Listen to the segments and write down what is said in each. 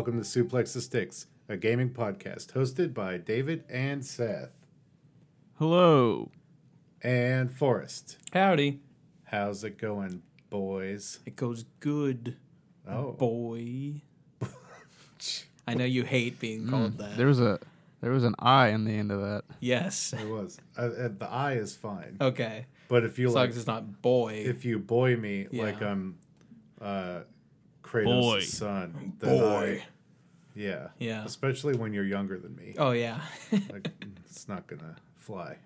Hi, welcome to Suplex the Sticks, a gaming podcast hosted by David and Seth Hello. and Forrest. Howdy. How's it going, boys? It goes good, Oh, boy. I know you hate being called that. Mm, There was a there was an I in the end of that. yes. it was. Uh, uh, the eye is fine, Okay. but if you As like, as it's not boy. if you boy me Yeah. like I'm uh, Kratos' Boy. son, boy. I- yeah, Yeah. especially when you're younger than me. Oh yeah. Like, it's not gonna fly.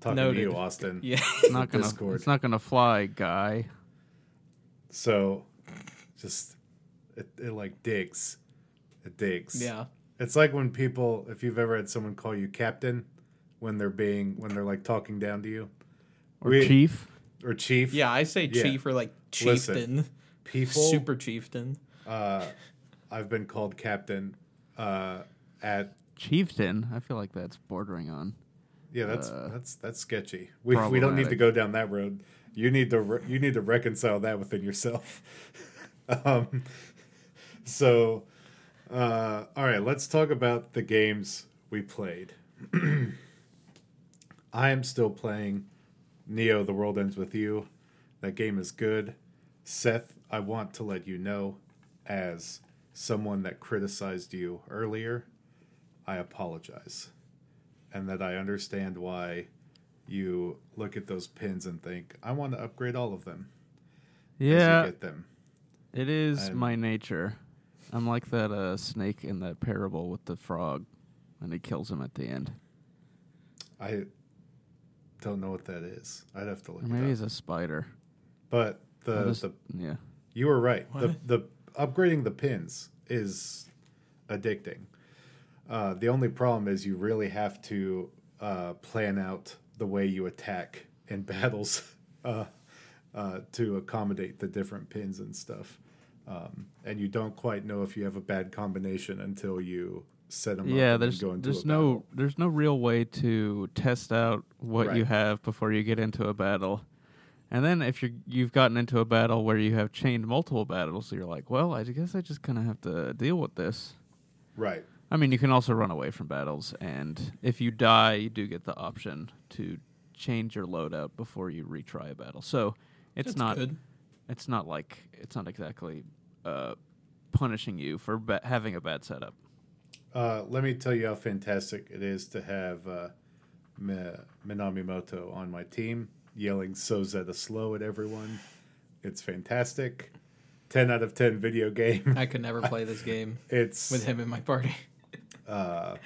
Talking to you, Austin. yeah. It's not gonna Discord. it's not gonna fly, guy. So, just it, it like digs. It digs. yeah. It's like when people, if you've ever had someone call you captain when they're being, when they're like talking down to you, Or We- chief. or chief. Yeah, I say Yeah. chief or like Listen, chieftain. People. Super chieftain. Uh, I've been called captain. Uh, at Chieftain. I feel like that's bordering on. yeah, that's Uh, that's that's sketchy. We we don't need to go down that road. You need to re- you need to reconcile that within yourself. um, so, uh, all right, let's talk about the games we played. I am still playing Neo: The World Ends with You. That game is good. Seth, I want to let you know, as someone that criticized you earlier, I apologize, and that I understand why you look at those pins and think, I want to upgrade all of them Yeah, get them. it is my nature. I'm like that uh, snake in that parable with the frog, and he kills him at the end. I don't know what that is. I'd have to look Or it maybe up. he's a spider. But the, just- the yeah. you were right. The What? the upgrading the pins is addicting. Uh, the only problem is you really have to uh, plan out the way you attack in battles uh, uh, to accommodate the different pins and stuff. Um, and you don't quite know if you have a bad combination until you set them up. Yeah, and there's go into there's a no battle. there's no real way to test out what you have before you get into a battle. And then if you you've gotten into a battle where you have chained multiple battles, you're like, well, I guess I just kind of have to deal with this. right. I mean, you can also run away from battles, and if you die, you do get the option to change your loadout before you retry a battle. So it's That's not good. it's not like it's not exactly uh, punishing you for ba- having a bad setup. Uh, let me tell you how fantastic it is to have uh, Mi- Minamimoto on my team, yelling "So zetta slow" at everyone. It's fantastic. Ten out of ten video game. I could never play this game It's with him in my party. uh,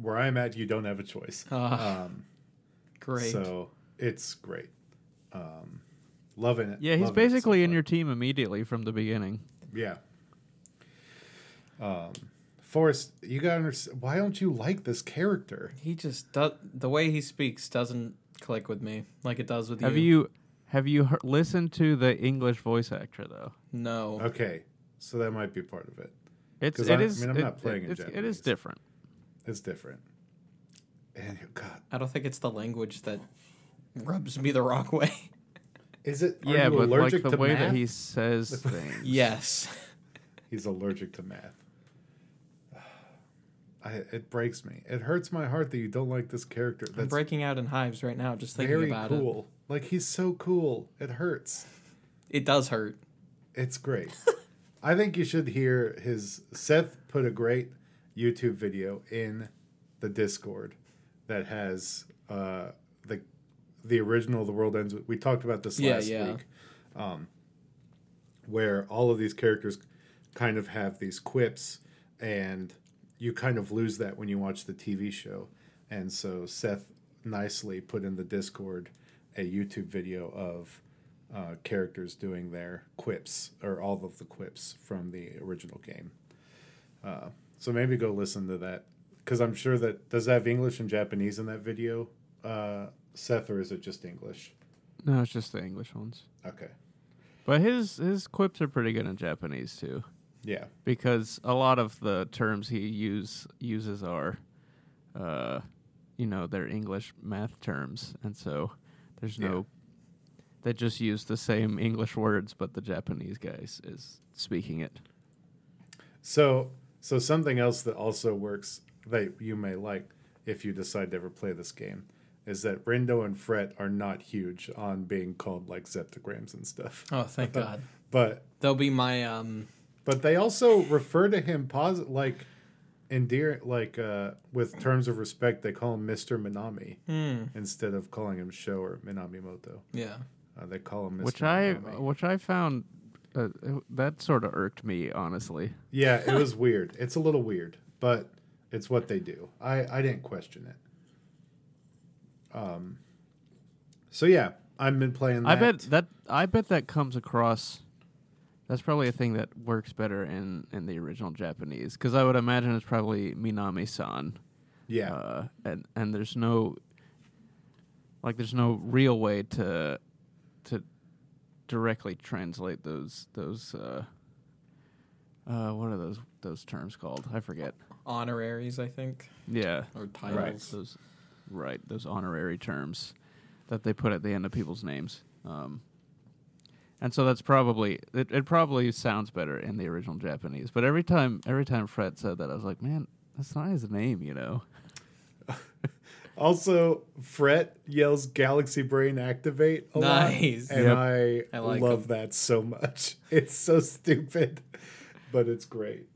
where I'm at. You don't have a choice. Ah, Um, great. So it's great. Um, loving it. Yeah, he's loving it so basically in your team immediately from the beginning. Yeah. Um, Forrest, you gotta understand. Why don't you like this character? he just does the way he speaks doesn't click with me like it does with Have you. you have you he- listened to the English voice actor though? No. Okay, so that might be part of it. It's it I- I mean, I'm it- not playing in it's, Japanese. is different. It's different. And oh, God, I don't think it's the language that rubs me the wrong way. is it? Are yeah, you but like the to way that he says things. yes. he's allergic to math. I, it breaks me. It hurts my heart that you don't like this character. I'm That's breaking out in hives right now just thinking about it. Very cool. Like he's so cool. It hurts. It does hurt. It's great. I think you should hear his. Seth put a great YouTube video in the Discord that has uh, the the original "The World Ends." With, we talked about this Yeah, last yeah. week, um, where all of these characters kind of have these quips, and you kind of lose that when you watch the TV show. And so Seth nicely put in the Discord a YouTube video of uh, characters doing their quips or all of the quips from the original game. Uh, so maybe go listen to that because I'm sure that does it have English and Japanese in that video, uh, Seth, or is it just English? No, it's just the English ones. Okay, But his his quips are pretty good in Japanese too, yeah, because a lot of the terms he use uses are, uh, you know, they're English math terms, and so there's Yeah. no. They just use the same English words, but the Japanese guy is, is speaking it. So so something else that also works that you may like if you decide to ever play this game is that Rindo and Fret are not huge on being called like zeptograms and stuff. Oh, thank God. But They'll be my um. But they also refer to him posit like endear like uh with terms of respect they call him Mr. Minami Hmm. instead of calling him Sho or Minamimoto. Yeah. Uh, they call him Mr. which I which I found uh, that sort of irked me honestly. Yeah, it was weird. It's a little weird, but it's what they do. I I didn't question it. Um. So yeah, I've been playing. That. I bet that I bet that comes across. That's probably a thing that works better in in the original Japanese because I would imagine it's probably Minami-san. Yeah, Uh, and and there's no like there's no real way to to directly translate those those uh, uh, what are those those terms called? I forget. Honoraries, I think, Yeah, or titles. those right those honorary terms that they put at the end of people's names. Um, and so that's probably it, it probably sounds better in the original Japanese. But every time every time Fret said that I was like, Man, that's not his name, you know. Also, Fret yells "Galaxy Brain activate" a lot, and Yep. I, I like love him. that so much. It's so stupid, but it's great.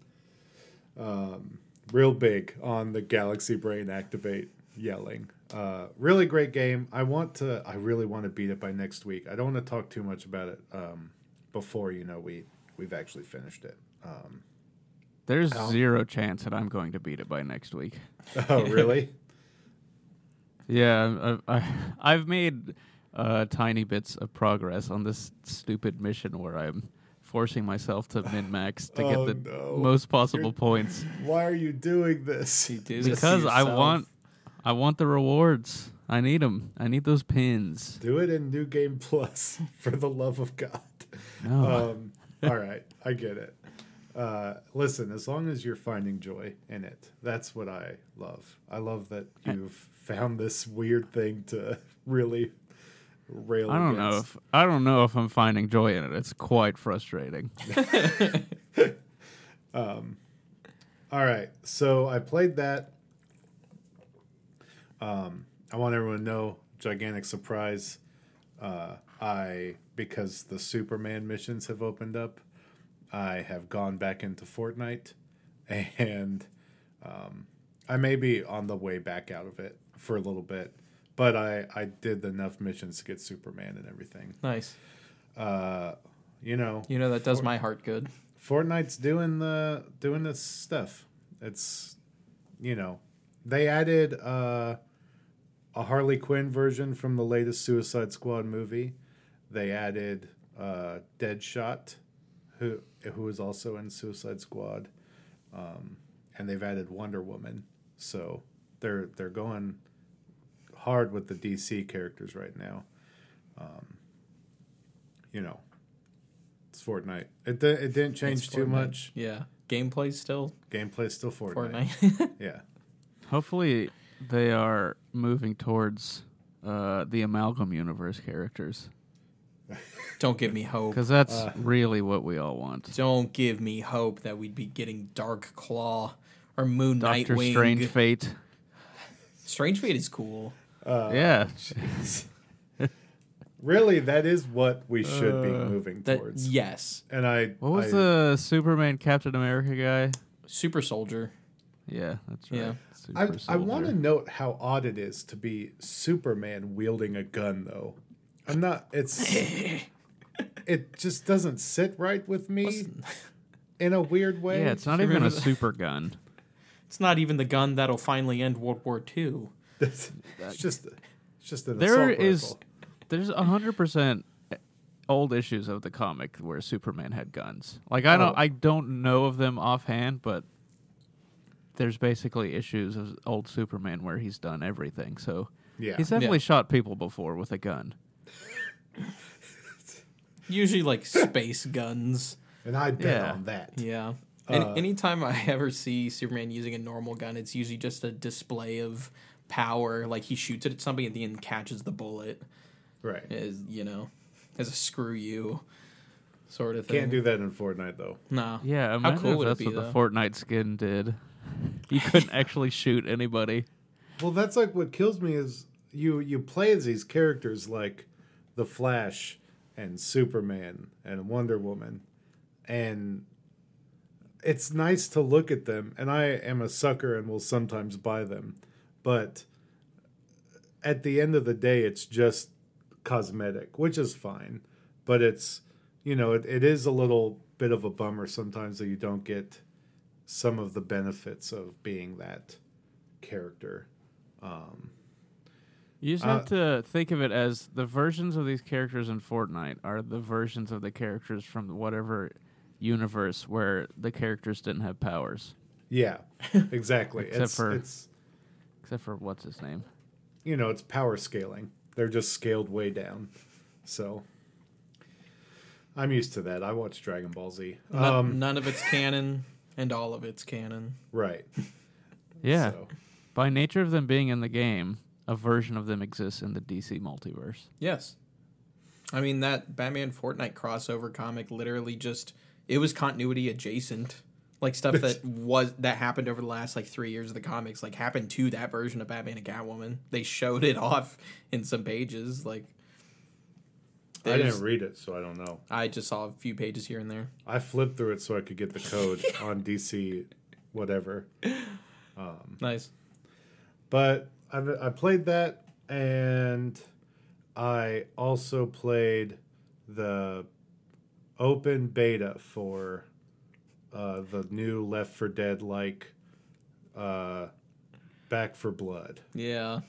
Um, real big on the Galaxy Brain activate yelling. Uh, really great game. I want to. I really want to beat it by next week. I don't want to talk too much about it um, before you know we we've actually finished it. Um, There's zero chance that I'm going to beat it by next week. oh, really? Yeah, I, I, I've made uh, tiny bits of progress on this stupid mission where I'm forcing myself to min max to Oh, get the no. most possible You're- points Why are you doing this? You do this because I want I want the rewards. I need them. I need those pins. Do it in New Game Plus, for the love of God. No. Um, all right, I get it. Uh, listen, as long as you're finding joy in it, that's what I love. I love that you've found this weird thing to really rail. I don't know if I don't know if I'm finding joy in it. It's quite frustrating. um, All right, so I played that. Um, I want everyone to know, gigantic surprise. Uh, I because the Superman missions have opened up, I have gone back into Fortnite, and um, I may be on the way back out of it for a little bit, but I I did enough missions to get Superman and everything. Nice. Uh, you know, You know that does my heart good. Fortnite's doing the doing this stuff. It's you know, they added uh, a Harley Quinn version from the latest Suicide Squad movie. They added uh, Deadshot, who who is also in Suicide Squad, um, and they've added Wonder Woman. So they're they're going hard with the DC characters right now. Um, you know, it's Fortnite. It it didn't change It's too Fortnite. much. Yeah. Gameplay's still Gameplay's still Fortnite. Fortnite. Yeah. Hopefully, they are moving towards uh, the amalgam universe characters Don't give me hope. because that's Uh. really what we all want. Don't give me hope that we'd be getting Dark Claw or Moon Doctor Nightwing. Strange Fate. Strange Fate is cool. Uh, yeah, Really, that is what we should be Uh, moving That towards. yes, And I what was I- the Superman Captain America guy? Super Soldier. Yeah, that's right. Yeah. I, I want to note how odd it is to be Superman wielding a gun, though. I'm not. It's. it just doesn't sit right with me in a weird way. Yeah, it's not even a super gun. It's not even the gun that'll finally end World War II. It's, it's just. It's just an There assault is, rifle. there's a hundred percent old issues of the comic where Superman had guns. Like I oh. don't, Oh. I don't know of them offhand, but there's basically issues of old Superman where he's done everything. So Yeah. he's definitely Yeah. shot people before with a gun. Usually like space guns. and I bet Yeah. on that. Yeah. Any, Uh, anytime I ever see Superman using a normal gun, it's usually just a display of power. Like he shoots it at somebody and then catches the bullet. Right. As you know, as a screw you. sort of thing. Can't do that in Fortnite though. No. Yeah, how cool if would it be, what though? the Fortnite skin did. You couldn't actually shoot anybody. Well, that's like what kills me is you you play as these characters like the Flash and Superman and Wonder Woman, and it's nice to look at them. And I am a sucker and will sometimes buy them, but at the end of the day, it's just cosmetic, which is fine. But it's you know it, it is a little bit of a bummer sometimes that you don't get some of the benefits of being that character. Um, You just Uh, have to think of it as the versions of these characters in Fortnite are the versions of the characters from whatever universe where the characters didn't have powers, yeah, exactly. Except it's, for- it's except for what's his name. you know it's power scaling. They're just scaled way down. So I'm used to that. I watch Dragon Ball Z. None, Um, none of it's canon, and all of it's canon. right. Yeah, So, by nature of them being in the game, a version of them exists in the DC multiverse. Yes. I mean that Batman Fortnite crossover comic literally just it was continuity adjacent. Like stuff that was that happened over the last like three years of the comics, like happened to that version of Batman and Catwoman. They showed it off in some pages. Like I didn't read it, so I don't know. I just saw a few pages here and there. I flipped through it so I could get the code on DC, whatever. Nice. But I I played that, and I also played the open beta for uh, the new Left 4 Dead like uh, Back 4 Blood, Yeah.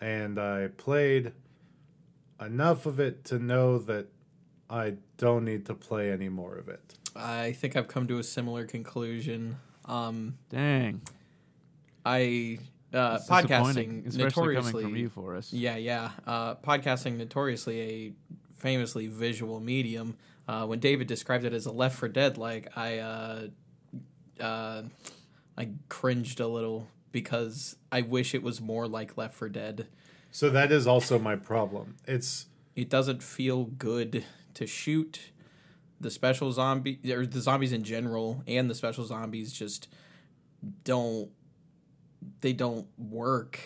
and I played enough of it to know that I don't need to play any more of it. I think I've come to a similar conclusion. Um Dang, I uh podcasting especially notoriously coming from you, for us. Yeah, yeah. Uh, podcasting notoriously a famously visual medium. Uh, when David described it as a Left 4 Dead, like I, uh, uh, I cringed a little because I wish it was more like Left 4 Dead. So that is also my problem. It's It doesn't feel good to shoot. The special zombie or the zombies in general and the special zombies just don't. They don't work.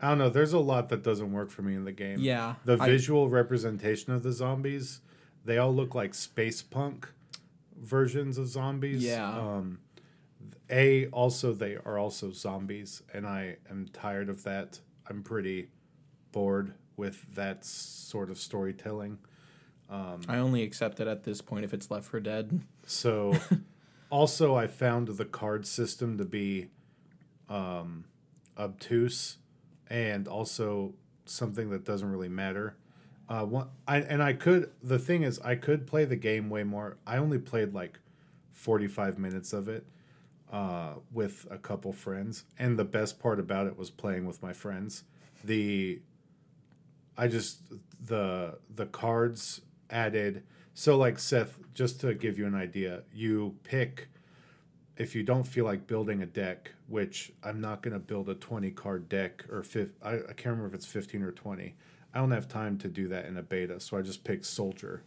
I don't know. There's a lot that doesn't work for me in the game. Yeah, The I- visual representation of the zombies, they all look like space punk versions of zombies. Yeah. Um, a also they are also zombies, and I am tired of that. I'm pretty bored with that sort of storytelling. I only accept it at this point if it's Left 4 Dead. So, also, I found the card system to be um, obtuse and also something that doesn't really matter. Uh, one, I, and I could, the thing is, I could play the game way more. I only played like 45 minutes of it uh, with a couple friends. And the best part about it was playing with my friends. The, I just, the, the cards added, so like Seth, just to give you an idea, you pick if you don't feel like building a deck, which I'm not going to build a 20 card deck or fif- I, I can't remember if it's 15 or 20. I don't have time to do that in a beta, so I just pick Soldier.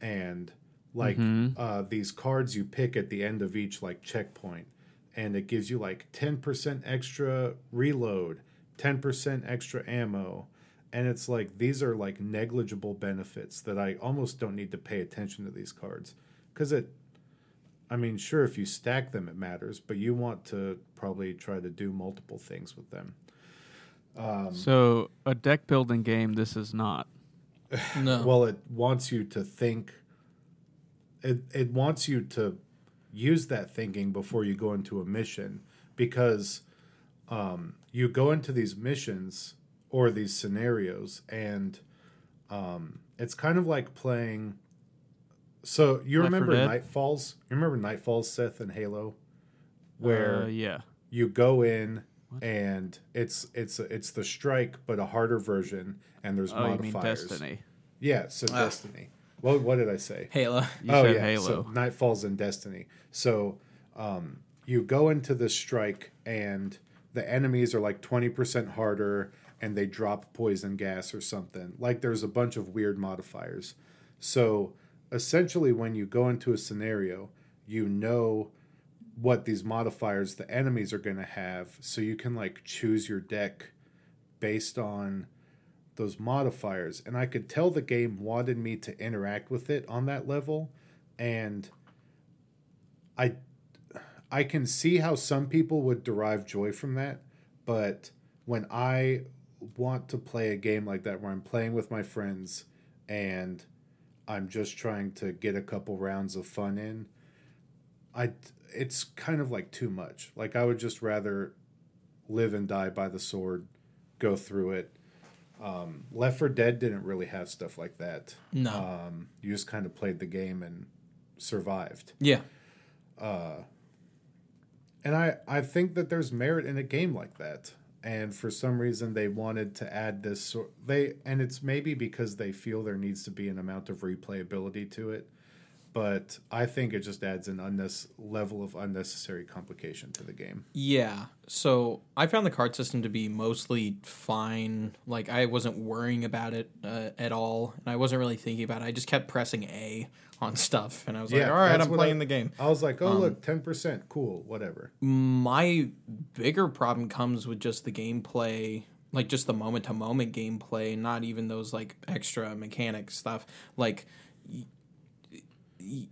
And like uh, these cards you pick at the end of each like checkpoint, and it gives you like 10% extra reload, 10% extra ammo. And it's like these are like negligible benefits that I almost don't need to pay attention to these cards because it I mean, sure, if you stack them, it matters, but you want to probably try to do multiple things with them. Um, so a deck building game, this is not. No. Well, it wants you to think. It it wants you to use that thinking before you go into a mission because um, you go into these missions or these scenarios and um, it's kind of like playing. So you Left remember Dead? Nightfalls? You remember Nightfalls, Seth and Halo, where Uh, yeah, you go in and it's it's it's the strike but a harder version and there's oh, you mean modifiers. Destiny? Yeah, so Ah. Destiny. What what did I say? Halo. You oh said yeah, Halo. so Nightfall's in Destiny. So um, you go into the strike and the enemies are like twenty percent harder and they drop poison gas or something. Like there's a bunch of weird modifiers. So essentially when you go into a scenario, you know what these modifiers the enemies are going to have so you can like choose your deck based on those modifiers and I could tell the game wanted me to interact with it on that level and I I can see how some people would derive joy from that, but when I want to play a game like that where I'm playing with my friends and I'm just trying to get a couple rounds of fun in, I it's kind of like too much. Like I would just rather live and die by the sword, go through it. Um, Left 4 Dead didn't really have stuff like that. No. Um, you just kind of played the game and survived. Yeah. And I, I think that there's merit in a game like that. And for some reason they wanted to add this sort they and it's maybe because they feel there needs to be an amount of replayability to it. But I think it just adds an unnes- level of unnecessary complication to the game. Yeah. So I found the card system to be mostly fine. Like I wasn't worrying about it uh, at all, and I wasn't really thinking about it. I just kept pressing A on stuff, and I was like, "All right, I'm playing I- the game." I was like, oh Um, look, ten percent, cool, whatever. My bigger problem comes with just the gameplay, like just the moment to moment gameplay, not even those like extra mechanic stuff. Like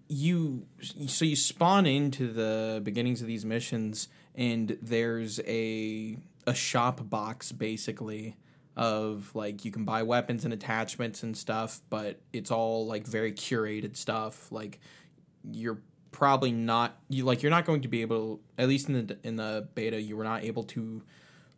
you, so you spawn into the beginnings of these missions, and there's a a shop box basically of like you can buy weapons and attachments and stuff, but it's all like very curated stuff. Like you're probably not you like you're not going to be able at least in the in the beta you were not able to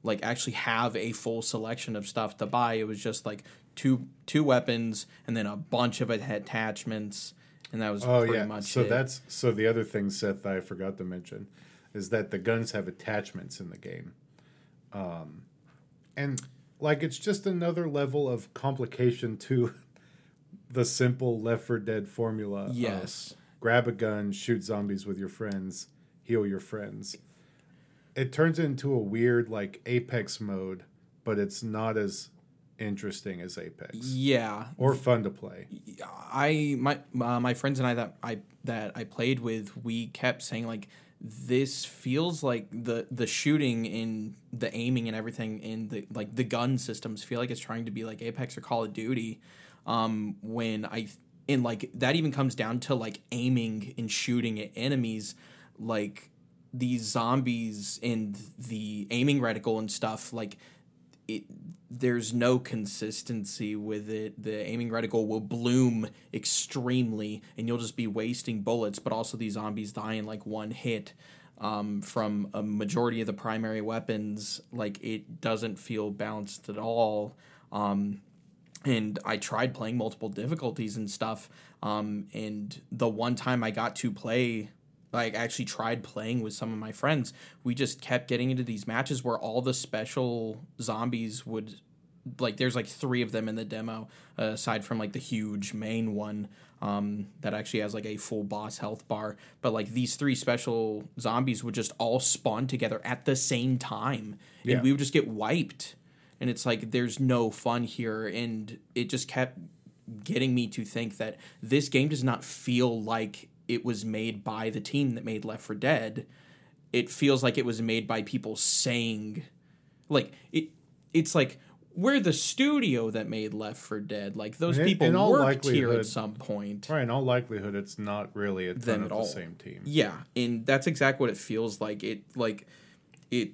like actually have a full selection of stuff to buy it was just like two two weapons and then a bunch of attachments and that was Oh yeah. So it. that's so the other thing, Seth, that I forgot to mention, is that the guns have attachments in the game, um, and like it's just another level of complication to the simple Left 4 Dead formula. yes grab a gun, shoot zombies with your friends, heal your friends. It turns into a weird like Apex mode, but it's not as interesting as Apex yeah or fun to play. I my uh, my friends and I that I that I played with, we kept saying like this feels like the the shooting in the aiming and everything in the like the gun systems feel like it's trying to be like Apex or Call of Duty. Um, when I and like that even comes down to like aiming and shooting at enemies, like these zombies and the aiming reticle and stuff like it there's no consistency with it. The aiming reticle will bloom extremely, and you'll just be wasting bullets. But also, these zombies die in like one hit um, from a majority of the primary weapons. Like it doesn't feel balanced at all. Um, and I tried playing multiple difficulties and stuff. Um, and the one time I got to play, like actually tried playing with some of my friends, we just kept getting into these matches where all the special zombies would, like, there's like three of them in the demo, uh, aside from like the huge main one. Um, that actually has like a full boss health bar, but like these three special zombies would just all spawn together at the same time, and Yeah. we would just get wiped and it's like there's no fun here and it just kept getting me to think that this game does not feel like it was made by the team that made Left 4 Dead. It feels like it was made by people saying like it it's like we're the studio that made Left 4 Dead. Like those In- people in worked here at some point. Right, in all likelihood, it's not really a ton of at the all. same team. Yeah, and that's exactly what it feels like. It like it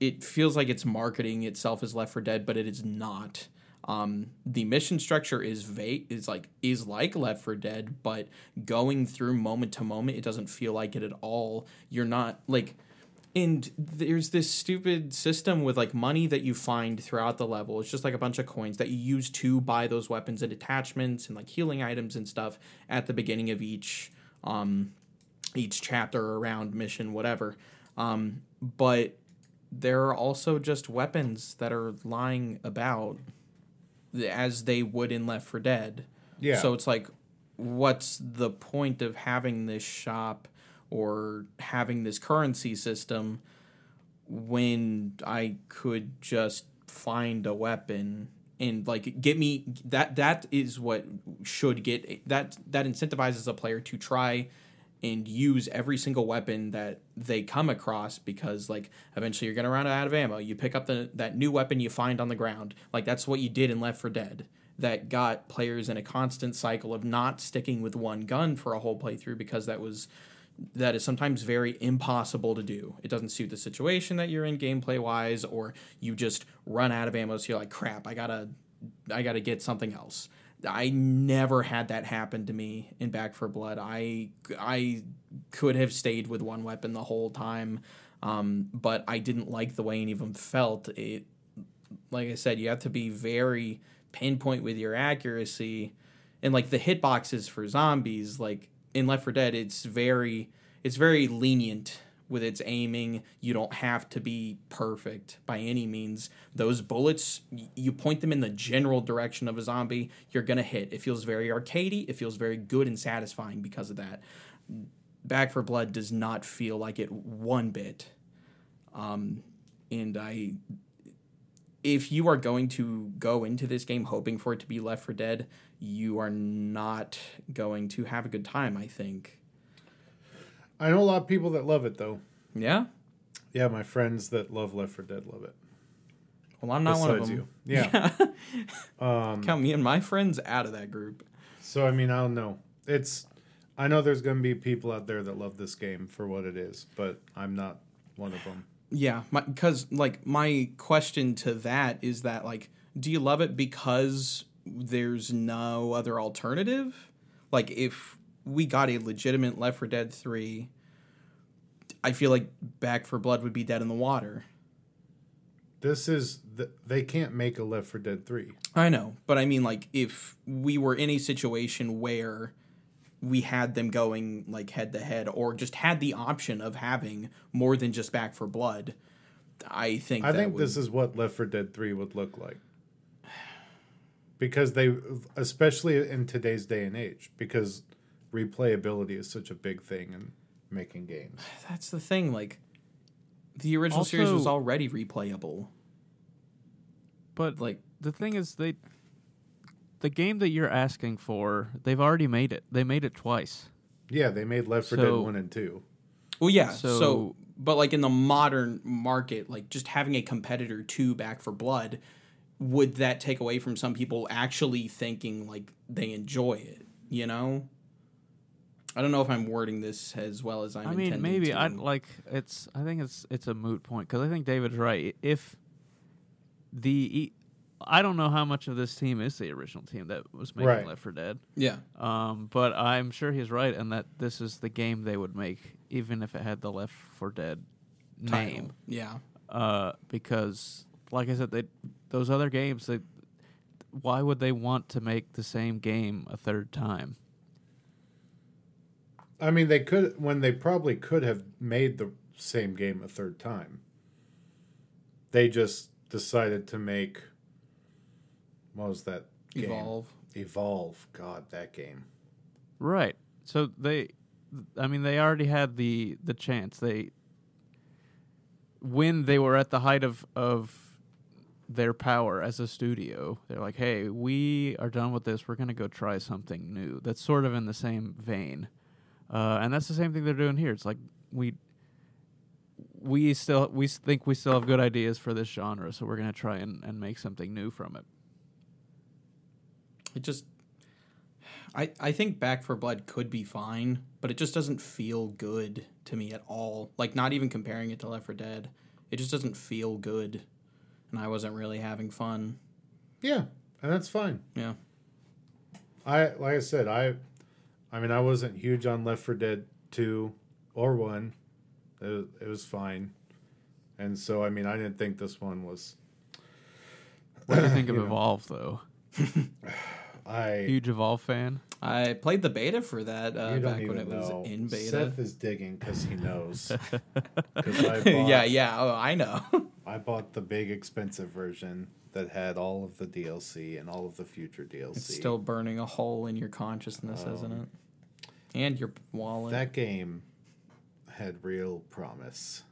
it feels like it's marketing itself as Left for Dead, but it is not. Um, the mission structure is vague, is like is like Left 4 Dead, but going through moment to moment, it doesn't feel like it at all. You're not like, and there's this stupid system with like money that you find throughout the level. It's just like a bunch of coins that you use to buy those weapons and attachments and like healing items and stuff at the beginning of each um, each chapter or round mission, whatever. Um, but there are also just weapons that are lying about as they would in Left 4 Dead. Yeah. So it's like, what's the point of having this shop or having this currency system when I could just find a weapon and like get me that that is what should get that that incentivizes a player to try and use every single weapon that they come across because like eventually you're gonna run out of ammo. You pick up the that new weapon you find on the ground. Like that's what you did in Left 4 Dead. That got players in a constant cycle of not sticking with one gun for a whole playthrough because that was that is sometimes very impossible to do. It doesn't suit the situation that you're in gameplay wise, or you just run out of ammo. So you're like, crap, I gotta, I gotta get something else. I never had that happen to me in Back 4 Blood. I I could have stayed with one weapon the whole time, um, but I didn't like the way any of them felt. It, like I said, you have to be very pinpoint with your accuracy, and like the hitboxes for zombies, like in Left 4 Dead, it's very it's very lenient with its aiming. You don't have to be perfect by any means. Those bullets, you point them in the general direction of a zombie, you're gonna hit. It feels very arcadey. It feels very good and satisfying because of that. Back 4 Blood does not feel like it one bit. Um, and I, if you are going to go into this game hoping for it to be Left 4 Dead, you are not going to have a good time. I think. I know a lot of people that love it though. Yeah. Yeah, my friends that love Left 4 Dead love it. Well, I'm not one of Besides them. you. Yeah. Um, Count me and my friends out of that group. So I mean, I don't know. It's I know there's going to be people out there that love this game for what it is, but I'm not one of them. Yeah, because like my question to that is that like, do you love it because there's no other alternative? Like, if we got a legitimate Left 4 Dead three, I feel like Back 4 Blood would be dead in the water. This is th- they can't make a Left 4 Dead 3. I know, but I mean, like, if we were in a situation where we had them going like head to head, or just had the option of having more than just Back 4 Blood, I think I think would, this is what Left 4 Dead 3 would look like. Because they especially in today's day and age because replayability is such a big thing in making games. that's the thing. Like, the original series was already replayable. But Like, the thing is, they the game that you're asking for, they've already made it. They made it twice. Yeah, they made Left 4 So- Dead 1 and 2. well, yeah. So, So- but like in the modern market, like just having a competitor to Back 4 Blood, would that take away from some people actually thinking like they enjoy it? You know. I don't know if I'm wording this as well as I'm. I mean, intending maybe to. I like it's. I think it's it's a moot point because I think David's right. If the I don't know how much of this team is the original team that was making Right. Left 4 Dead, Yeah. um, but I'm sure he's right, and that this is the game they would make, even if it had the Left 4 Dead name. Title. Yeah. uh, because, like I said, they those other games, they why would they want to make the same game a third time? I mean, they could when they probably could have made the same game a third time. They just decided to make what was that game? Evolve. Evolve. God, that game. Right. So they, I mean, they already had the the chance. They when they were at the height of of their power as a studio, they're like, "Hey, we are done with this. We're gonna go try something new." That's sort of in the same vein, uh, and that's the same thing they're doing here. It's like we we still we think we still have good ideas for this genre, so we're gonna try and, and make something new from it. It just I I think Back 4 Blood could be fine, but it just doesn't feel good to me at all. Like not even comparing it to Left 4 Dead. It just doesn't feel good. And I wasn't really having fun. Yeah, and that's fine. Yeah. I like I said, I I mean I wasn't huge on Left 4 Dead 2 or 1. It was, it was fine. And so I mean I didn't think this one was What do you think of You know. Evolve, though? I Huge Evolve fan. I played the beta for that uh, back when it was know. in beta. Seth is digging because he knows. I bought, yeah, yeah. Oh, I know. I bought the big expensive version that had all of the DLC and all of the future DLC. it's still burning a hole in your consciousness, isn't Um, it? And your wallet. that game had real promise,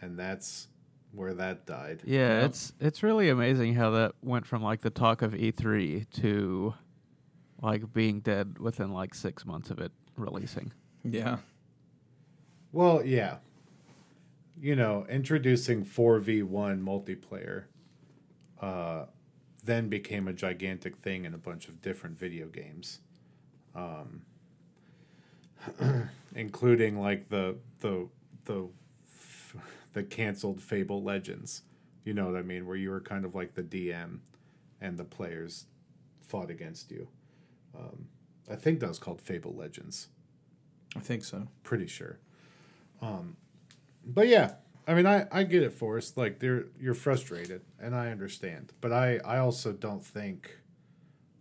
and that's where that died. Yeah, Yep. it's it's really amazing how that went from like the talk of E3 to like being dead within like six months of it releasing. Yeah. Well, yeah. You know, introducing 4v1 multiplayer uh, then became a gigantic thing in a bunch of different video games. Um, including like the the the the canceled Fable Legends. You know what I mean, where you were kind of like the DM and the players fought against you. Um, I think that was called Fable Legends I think so. pretty sure. Um, but yeah, I mean, I, I get it, Forrest. Like, they're you're frustrated, and I understand. But I I also don't think.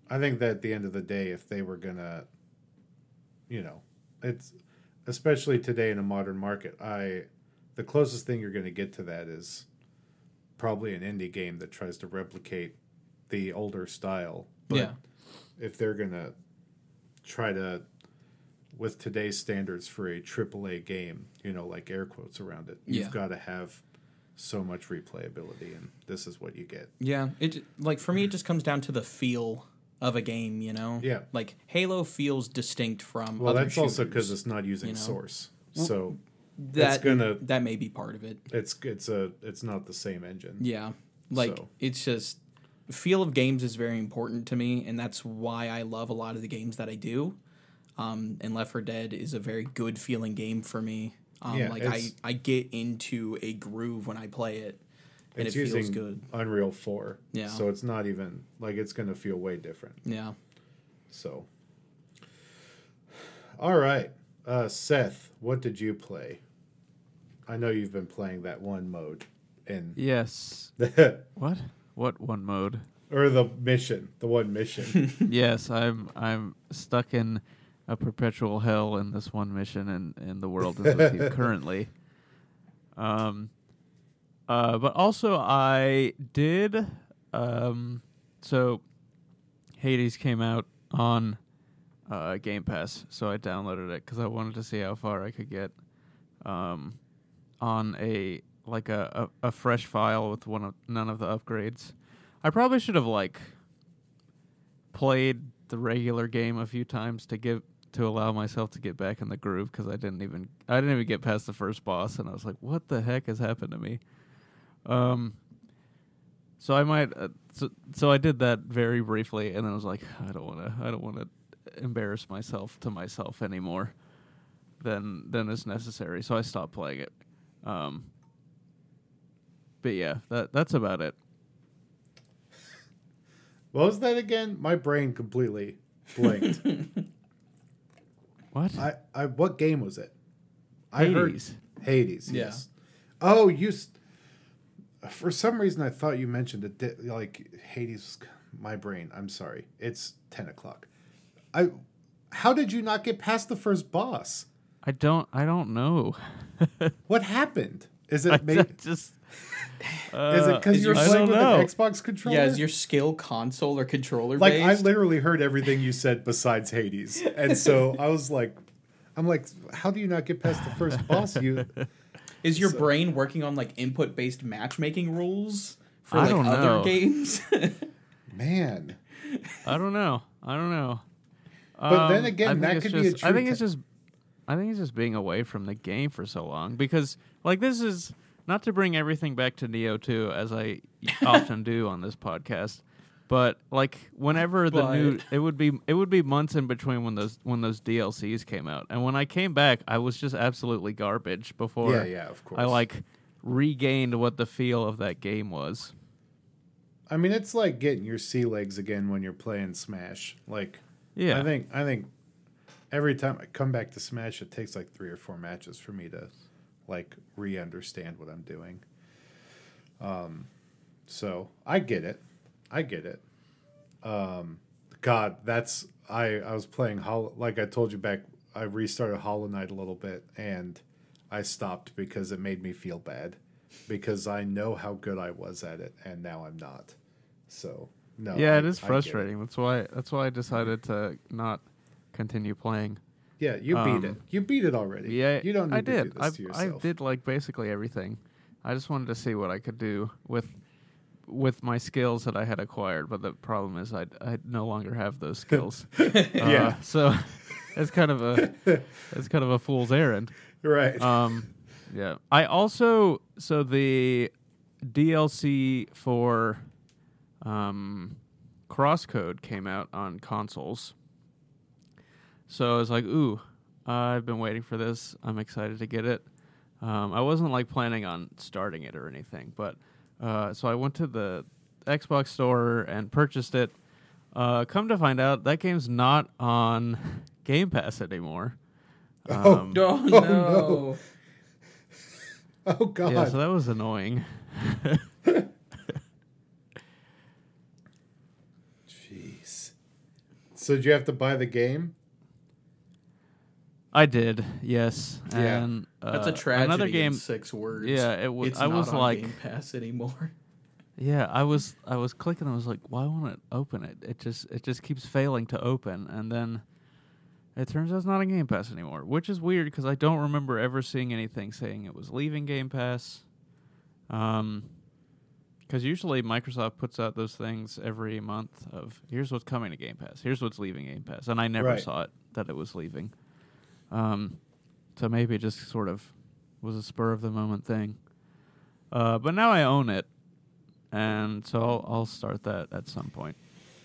I think that at the end of the day, if they were gonna, you know, it's especially today in a modern market. I the closest thing you're gonna get to that is probably an indie game that tries to replicate the older style. But Yeah. if they're gonna try to with today's standards for a AAA game, you know, like air quotes around it, you've got to have so much replayability, and this is what you get. Yeah. It like for me it just comes down to the feel of a game, you know? Yeah. Like Halo feels distinct from Well, other that's also because it's not using you know? Source, so that's gonna- that may be part of it. it's it's a it's not the same engine. Yeah. Like So- it's just feel of games is very important to me and that's why I love a lot of the games that I do. Um, and Left 4 Dead is a very good feeling game for me. Um, Yeah, like I, I get into a groove when I play it and it's it feels using good. Unreal Four, Yeah. So it's not even like it's going to feel way different. Yeah. So, all right, uh, Seth, what did you play? I know you've been playing that one mode in Yes. What? What one mode? or the mission, the one mission. yes, I'm I'm stuck in a perpetual hell in this one mission and in the world is with you currently. Um uh but also I did um so Hades came out on uh Game Pass, so I downloaded it cuz I wanted to see how far I could get um on a like a, a, a fresh file with one of none of the upgrades. I probably should have like played the regular game a few times to give to allow myself to get back in the groove because I didn't even I didn't even get past the first boss and I was like, what the heck has happened to me? Um. So I might uh, so so I did that very briefly and then I was like, I don't want to I don't want to embarrass myself to myself anymore than than is necessary. So I stopped playing it. Um. But yeah, that that's about it. what was that again? My brain completely blinked. What? I, I what game was it? I heard Hades. Hades. Yeah. Yes. Oh, you. s- For some reason, I thought you mentioned it. di- Like Hades. My brain. I'm sorry. It's ten o'clock. I. How did you not get past the first boss? I don't. I don't know. What happened? Is it maybe? just. Is it Uh, because you're your- playing with know. an Xbox controller? Yeah, is your skill console or controller like I literally heard everything you said besides Hades, and so I was like, I'm like, how do you not get past the first boss? You Is your So- brain working on like input based matchmaking rules for I like don't other know. games? man. I don't know. I don't know. But then Um, again, that it's could be a just, I true think it's just. I think it's just being away from the game for so long because, like, this is not to bring everything back to Nioh 2 as I often do on this podcast, but like whenever the new, it would be it would be months in between when those when those DLCs came out, and when I came back, I was just absolutely garbage before. Yeah, yeah, of course. I like regained what the feel of that game was. I mean, it's like getting your sea legs again when you're playing Smash. Like, Yeah, I think, I think every time I come back to Smash, it takes like three or four matches for me to like re-understand what I'm doing. Um, so I get it, I get it. Um, God, that's I I was playing Hollow, like I told you back. I restarted Hollow Knight a little bit and I stopped because it made me feel bad because I know how good I was at it and now I'm not. So no, yeah, I- it is frustrating. That's why that's why I decided to not continue playing. Yeah, you beat Um, it. You beat it already. Yeah, you don't need I to did. do this I, I did like basically everything. I just wanted to see what I could do with with my skills that I had acquired. But the problem is, I I no longer have those skills. Yeah. Uh, so it's kind of a it's kind of a fool's errand. Right. Um, yeah. I also so the DLC for um, Crosscode came out on consoles. So I was like, ooh, I've been waiting for this. I'm excited to get it. Um, I wasn't like planning on starting it or anything, but uh, so I went to the Xbox store and purchased it. Uh, come to find out, that game's not on Game Pass anymore. Oh, Um, Oh, no. no. oh God. Yeah, so that was annoying. Jeez. So did you have to buy the game? I did, yes. Yeah. And That's a tragedy. Another game. Six words. Yeah, it was. It's I not was like, Game Pass anymore. yeah, I was. I was clicking. I was like, why won't it open it? It just. It just keeps failing to open, and then it turns out it's not a Game Pass anymore, which is weird because I don't remember ever seeing anything saying it was leaving Game Pass. Um, because usually Microsoft puts out those things every month of here's what's coming to Game Pass, here's what's leaving Game Pass, and I never Right. saw it that it was leaving. Um, so maybe it just sort of was a spur of the moment thing. Uh, but now I own it, and so I'll, I'll start that at some point.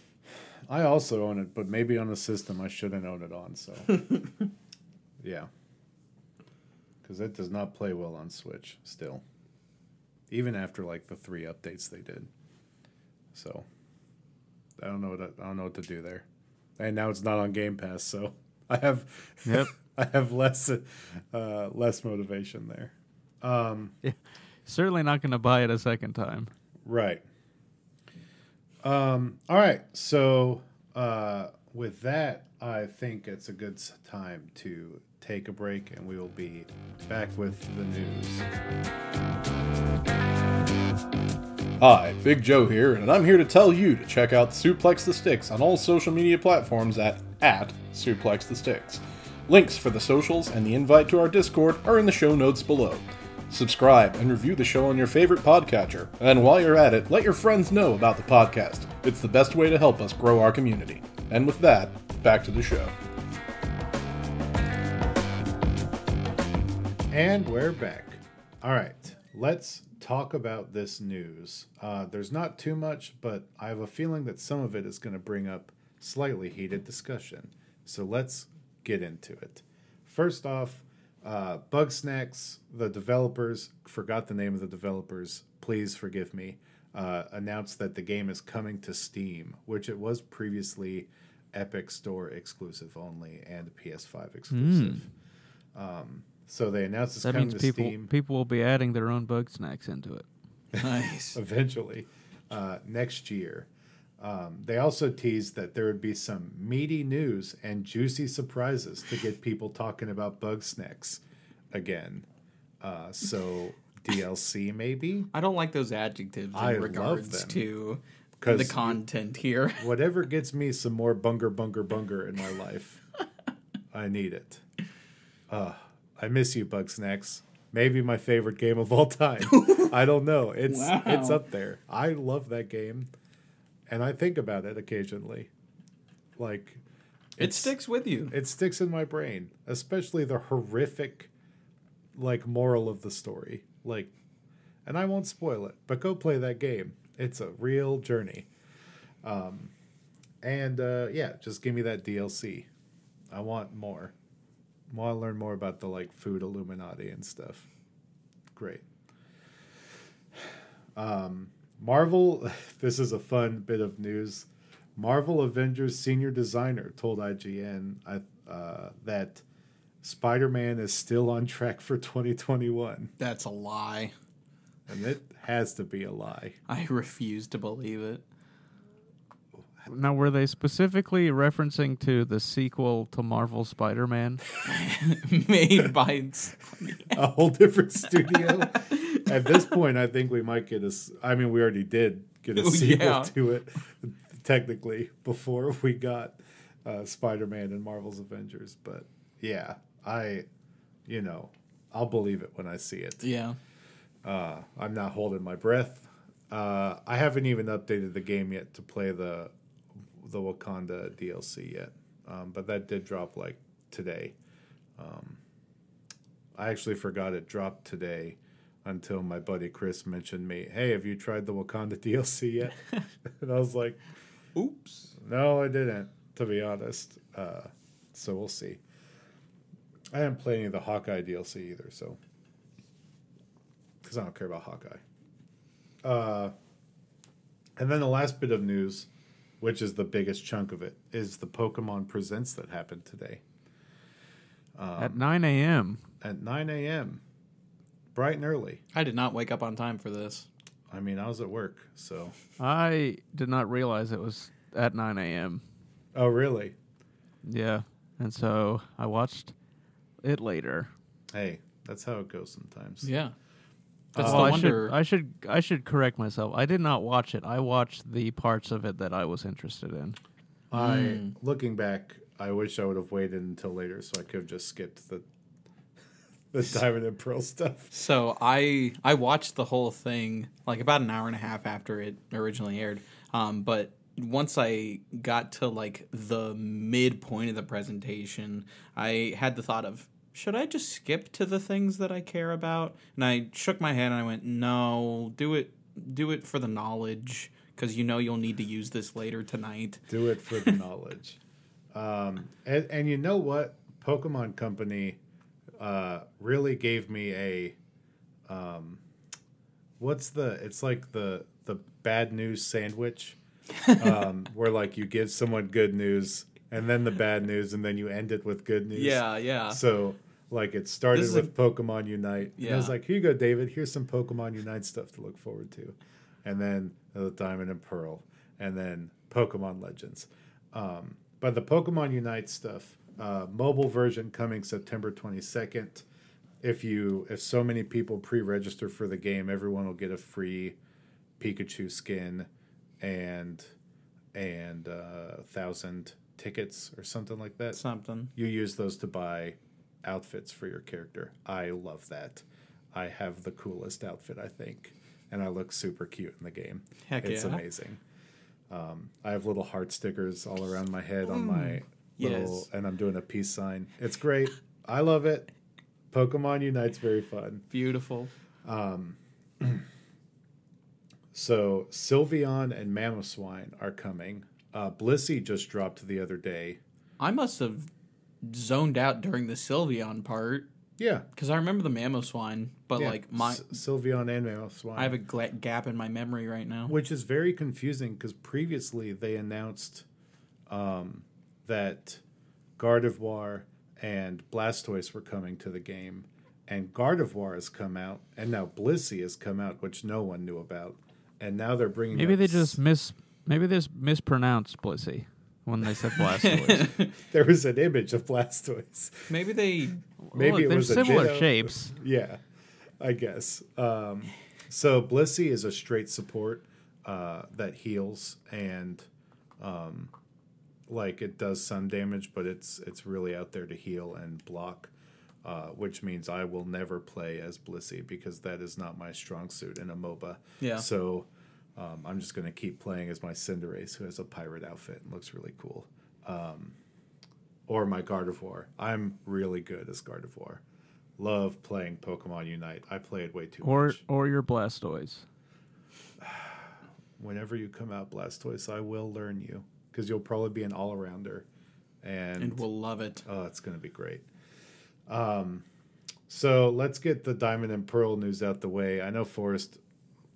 I also own it, but maybe on a system I shouldn't own it on. So, yeah, because it does not play well on Switch still, even after like the three updates they did. So, I don't know what I, I don't know what to do there, and now it's not on Game Pass, so I have Yep. I have less uh, less motivation there. Um, yeah, Certainly not going to buy it a second time. Right. Um, all right. So uh, with that, I think it's a good time to take a break, and we will be back with the news. Hi, Big Joe here, and I'm here to tell you to check out Suplex the Sticks on all social media platforms at, at Suplex the Sticks. Links for the socials and the invite to our Discord are in the show notes below. Subscribe and review the show on your favorite podcatcher, and while you're at it, let your friends know about the podcast. It's the best way to help us grow our community. And with that, back to the show. And we're back. All right. Let's talk about this news. Uh, there's not too much, but I have a feeling that some of it is going to bring up slightly heated discussion. So let's get into it. First off, uh, Bugsnax, the developers, forgot the name of the developers, please forgive me, uh, announced that the game is coming to Steam, which it was previously Epic Store exclusive only and PS5 exclusive. Um, so they announced it's That coming means to people Steam people will be adding their own bug snacks into it. Nice. eventually uh, next year. Um, they also teased that there would be some meaty news and juicy surprises to get people talking about Bugsnax again. Uh, so DLC maybe I don't like those adjectives in I love regards to the content here. whatever gets me some more bunger bunger bunger in my life. I need it. Uh, I miss you, Bugsnax. Maybe my favorite game of all time. I don't know. It's it's up there. I love that game, and I think about it occasionally. Like It sticks with you. It sticks in my brain, especially the horrific, like moral of the story. Like, and I won't spoil it, but go play that game. It's a real journey. Um, and uh, yeah, just give me that DLC. I want more. I want to learn more about the like food Illuminati and stuff. Great. Um, Marvel. This is a fun bit of news. Marvel Avengers senior designer told IGN uh, that Spider-Man is still on track for 2021, That's a lie. and it has to be a lie. I refuse to believe it. Now, were they specifically referencing to the sequel to Marvel Spider-Man? Made by A whole different studio. At this point, I think we might get a. I mean, we already did get a Oh, sequel yeah. to it, technically, before we got uh, Spider-Man and Marvel's Avengers. But yeah, I, you know, I'll believe it when I see it. yeah. Uh, I'm not holding my breath. Uh, I haven't even updated the game yet to play the the Wakanda DLC yet, um, but that did drop like today. Um, I actually forgot it dropped today until my buddy Chris mentioned me. Hey, have you tried the Wakanda DLC yet? and I was like, Oops. no, I didn't. To be honest, uh, so we'll see. I didn't play any of the Hawkeye DLC either, so because I don't care about Hawkeye. Uh, and then the last bit of news, which is the biggest chunk of it, is the Pokemon Presents that happened today At 9 a.m. at 9 a.m. Bright and early. I did not wake up on time for this. I mean, I was at work, so. I did not realize it was at 9 a.m. Oh, really? Yeah. And so I watched it later. Hey, that's how it goes sometimes. Yeah. That's Well, the I wonder. should I should I should correct myself. I did not watch it. I watched the parts of it that I was interested in. I Mm. looking back, I wish I would have waited until later so I could have just skipped the the diamond and pearl stuff. So I I watched the whole thing like about an hour and a half after it originally aired. Um, but once I got to like the midpoint of the presentation, I had the thought of should I just skip to the things that I care about? And I shook my head and I went, no, do it do it for the knowledge because you know you'll need to use this later tonight. Do it for the knowledge. Um, and, and you know what? Pokemon Company uh, really gave me a um, what's the? It's like the the bad news sandwich, um, where like you give someone good news and then the bad news and then you end it with good news. Yeah, yeah. So like it started is a- with Pokemon Unite. And I was like, here you go, David. Here's some Pokemon Unite stuff to look forward to. And then the Diamond and Pearl. And then Pokemon Legends. Um, but the Pokemon Unite stuff, uh, mobile version coming September 22nd. If you if so many people pre-register for the game, everyone will get a free Pikachu skin and and uh, thousand tickets or something like that Something. you use those to buy outfits for your character. I love that. I have the coolest outfit, I think, and I look super cute in the game. Heck it's yeah. amazing. Um, I have little heart stickers all around my head on my little, Yes. and I'm doing a peace sign. It's great. I love it. Pokemon Unite's very fun. Beautiful. Um, So Sylveon and Mamoswine are coming. Uh, Blissey just dropped the other day. I must have zoned out during the Sylveon part Yeah, because I remember the Mamoswine, but yeah. like my S- Sylveon and Mamoswine. I have a gla- gap in my memory right now. which is very confusing because previously they announced um, that Gardevoir and Blastoise were coming to the game, and Gardevoir has come out, and now Blissey has come out, which no one knew about, and now they're bringing. Maybe they just miss. maybe they just mispronounced Blissey when they said Blastoise. there was an image of Blastoise. Maybe they Maybe Look, it was a similar ditto. shapes. Yeah, I guess. Um, so Blissey is a straight support uh, that heals and um, like it does some damage, but it's it's really out there to heal and block. Uh, which means I will never play as Blissey because that is not my strong suit in a MOBA. Yeah. So um, I'm just going to keep playing as my Cinderace, who has a pirate outfit and looks really cool. Um, or my Gardevoir. I'm really good as Gardevoir. Love playing Pokemon Unite. I play it way too or much. or your Blastoise. Whenever you come out Blastoise, I will learn you because you'll probably be an all arounder, and, and we'll love it. oh, it's going to be great. Um, so let's get the Diamond and Pearl news out the way. I know Forrest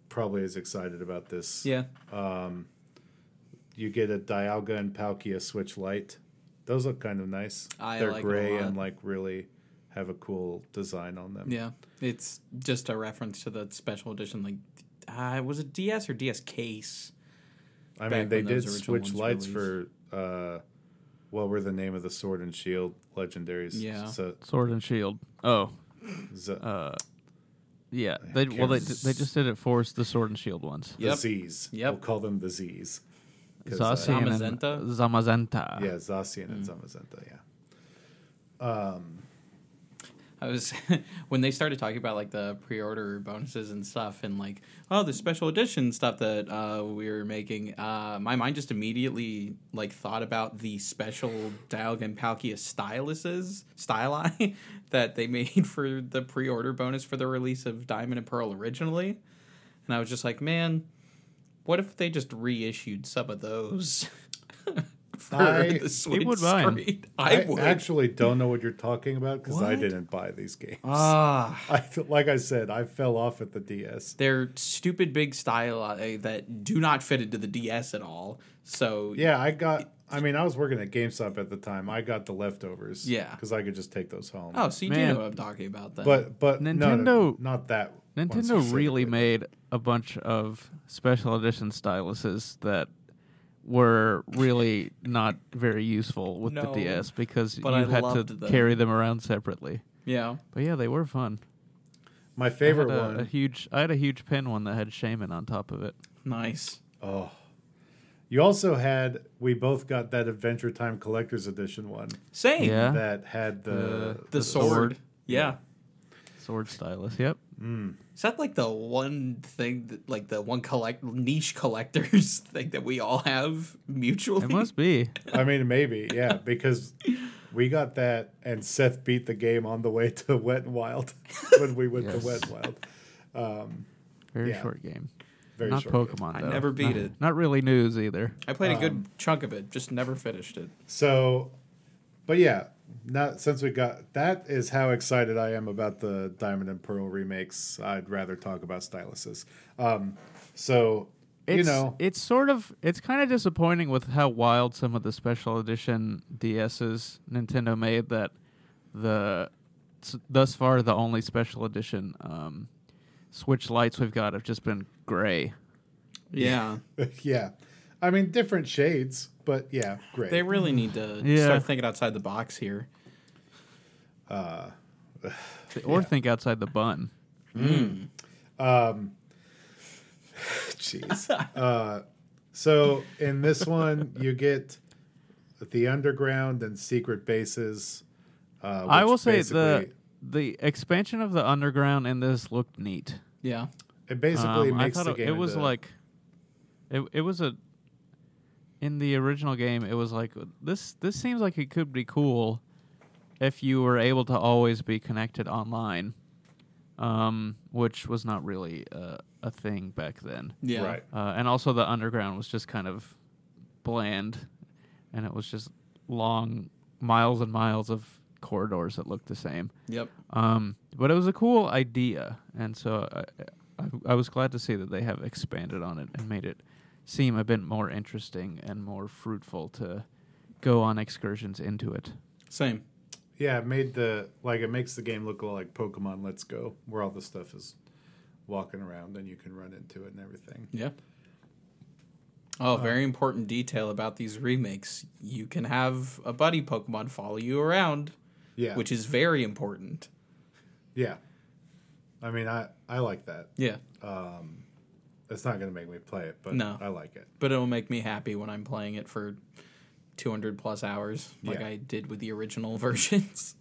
probably is excited about this. Yeah. Um, You get a Dialga and Palkia Switch Light. Those look kind of nice. I They're like gray and like really have a cool design on them. Yeah. It's just a reference to the special edition like uh, was it DS or DS case? I mean, they did switch lights released. for uh, what were the name of the Sword and Shield legendaries? Yeah. So, Sword and Shield. Oh, Z- uh, yeah. They well they they just did it for the Sword and Shield ones. the Z's. Yep. We'll call them the Z's. 'Cause, uh, Zacian Zamazenta? and Zamazenta. yeah, Zacian and Hmm. Zamazenta. Yeah. I I was when they started talking about like the pre-order bonuses and stuff, and like oh the special edition stuff that uh, we were making. Uh, my mind just immediately like thought about the special Dialga and Palkia styluses, styli that they made for the pre-order bonus for the release of Diamond and Pearl originally, and I was just like, man, what if they just reissued some of those? for I- the Switch would screen? I, I would. actually don't know what you're talking about because I didn't buy these games. Ah. I like I said, I fell off at the DS. They're stupid big style uh, that do not fit into the DS at all. So Yeah, I got. I mean, I was working at GameStop at the time. I got the leftovers. Yeah. because I could just take those home. oh, so you do know what I'm talking about then. but but no, no, Nintendo- not that. Nintendo really made a bunch of special edition styluses that were really not very useful with No, the DS because but you I had loved to them. carry them around separately. yeah, But yeah, they were fun. My favorite I had a, one. a huge. I had a huge pin one that had Shaymin on top of it. nice. oh, you also had. We both got that Adventure Time Collector's Edition one Same. Yeah, that had the The, sword. Yeah. sword stylus. Yep. Mm. Is that like the one thing that, like the one collect niche collectors thing that we all have mutually? It must be. I mean, maybe yeah, because we got that, and Seth beat the game on the way to Wet and Wild when we went Yes. to Wet and Wild. Very Yeah. short game. Very Not short game. Pokemon. I never beat Not- it. Not really news either. I played a good Um, chunk of it, just never finished it. So, but yeah, not since we got that is how excited I am about the Diamond and Pearl remakes. I'd rather talk about styluses. Um, so It's, you know, it's sort of it's kind of disappointing with how wild some of the special edition DSs Nintendo made that the thus far the only special edition um, Switch lights we've got have just been gray. Yeah. yeah, I mean different shades, but yeah, great. They really need to Yeah. start thinking outside the box here. Or think outside the bun. Jeez. uh, so in this one, you get the underground and secret bases. Uh, I will say the the expansion of the underground in this looked neat. Yeah. it basically Um, I makes thought the it, game. it was into- like it it was a in the original game it was like this this seems like it could be cool if you were able to always be connected online um which was not really uh, a thing back then Yeah. right. uh, and also the underground was just kind of bland and it was just long miles and miles of corridors that looked the same Yep. um, but it was a cool idea, and so I, I, I was glad to see that they have expanded on it and made it seem a bit more interesting and more fruitful to go on excursions into it. Same. Yeah, it made the like it makes the game look a lot like Pokemon Let's Go, where all the stuff is walking around and you can run into it and everything. Yeah. Oh, uh, very important detail about these remakes. You can have a buddy Pokemon follow you around, Yeah, which is very important. yeah. I mean, I I like that. Yeah. Um, It's not going to make me play it, but No. I like it. But it'll make me happy when I'm playing it for 200 plus hours, like Yeah. I did with the original versions.